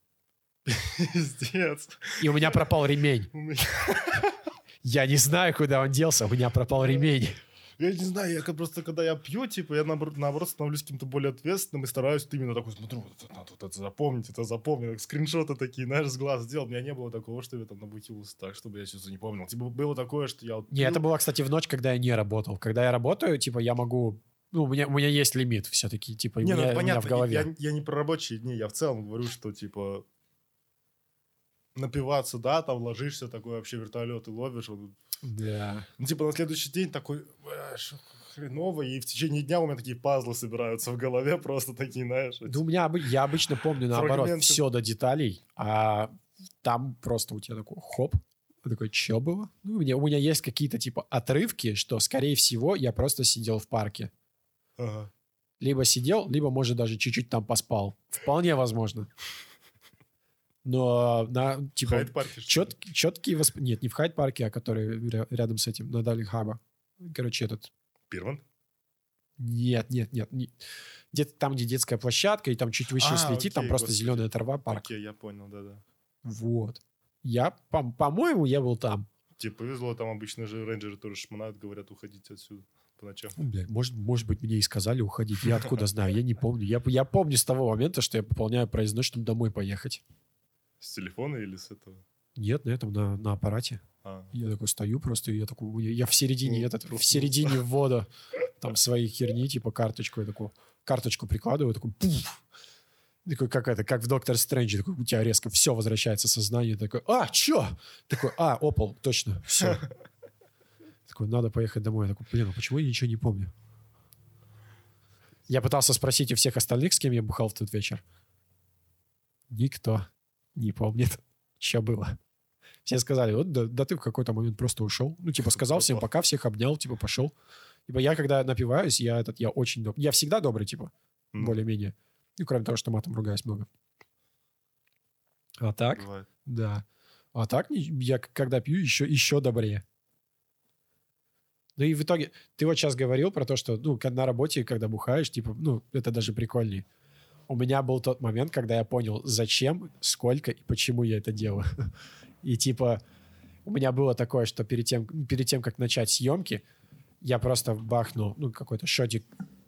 Пиздец. И у меня пропал ремень. Я не знаю, куда он делся. У меня пропал ремень. Я не знаю, я просто, когда я пью, типа, я наоборот, наоборот становлюсь каким-то более ответственным и стараюсь вот именно такой, смотрю, вот это надо вот это запомнить, это запомнить, скриншоты такие, знаешь, с глаз сделал. У меня не было такого, что я там набутился так, чтобы я сейчас не помнил. Типа, было такое, что я вот Не, это было, кстати, в ночь, когда я не работал. Когда я работаю, типа, я могу Ну, у меня, у меня есть лимит все-таки, типа, Не, у, ну меня, это у меня понятно. в голове. Я, я не про рабочие дни, я в целом говорю, что типа напиваться, да, там ложишься, такой вообще вертолет и ловишь. вот. Да. Ну, типа на следующий день такой, «Э, шо хреново, и в течение дня у меня такие пазлы собираются в голове, просто такие, знаешь. Да у меня, я обычно помню, наоборот, все до деталей, а там просто у тебя такой хоп, ты такой, что было? Ну, у меня, у меня есть какие-то, типа, отрывки, что, скорее всего, я просто сидел в парке. Ага. Либо сидел, либо, может, даже чуть-чуть там поспал. Вполне возможно. Но, на, В типа, Хайд-парке, ли? чет, четкие восп... Нет, не в Хайд-парке, а который ря- рядом с этим, на Дали Хаба. Короче, этот... Пирман? Нет, нет, нет. не- Где-то там, где детская площадка, и там чуть выше А, светит, там окей, просто господи. зеленая трава, парк. Окей, я понял, да-да. Вот. Я, по- по-моему, я был там. Тебе повезло, там обычно же рейнджеры тоже шмонают, говорят, уходите отсюда по ночам. Ну, блядь, может, может быть, мне и сказали уходить. Я откуда знаю? Я не помню. Я, я помню с того момента, что я пополняю проездной, чтобы домой поехать. С телефона или с этого? Нет, на этом, на, на аппарате. А, Я такой стою просто, и я такой, я, я в середине Ну, этот, в середине ввода там своей херни, типа карточку, я такой, карточку прикладываю, такой, пуф. Такой, как это, как в Доктор Стрэндже, такой, у тебя резко все возвращается сознание, такой, а, чё? Такой, а, опал, точно, все. Такой, надо поехать домой. Я такой, блин, а почему я ничего не помню? Я пытался спросить у всех остальных, с кем я бухал в тот вечер. Никто не помнит, что было. Все сказали, вот да, да ты в какой-то момент просто ушел. Ну, типа, сказал всем пока, всех обнял, типа, пошел. Типа, я когда напиваюсь, я этот, я очень добрый. Я всегда добрый, типа, ну, более-менее. Ну, кроме того, что матом ругаюсь много. А так, бывает. да. А так я когда пью, еще, еще добрее. Ну и в итоге, ты вот сейчас говорил про то, что, ну, на работе, когда бухаешь, типа, ну, это даже прикольнее. У меня был тот момент, когда я понял, зачем, сколько и почему я это делаю. И типа, у меня было такое, что перед тем, перед тем как начать съемки, я просто бахнул, ну, какой-то шотик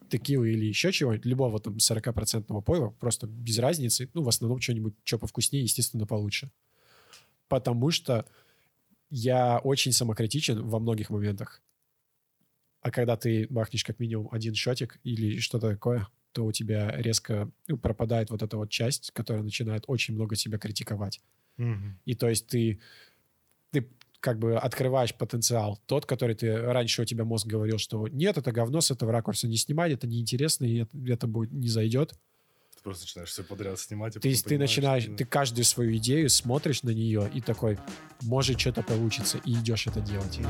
текилы или еще чего-нибудь, любого там 40% пойла, просто без разницы. Ну, в основном что-нибудь, что повкуснее, естественно, получше. Потому что я очень самокритичен во многих моментах. А когда ты бахнешь как минимум один шотик или что-то такое, то у тебя резко ну, пропадает вот эта вот часть, которая начинает очень много себя критиковать. Мгм. И то есть ты, ты как бы открываешь потенциал. Тот, который ты раньше у тебя мозг говорил, что нет, это говно, с этого ракурса не снимать, это неинтересно, и это, это будет, не зайдет. Ты просто начинаешь все подряд снимать. Ты, потом ты начинаешь, что- ты каждую свою идею смотришь на нее и такой, может, что-то получится, и идешь это делать.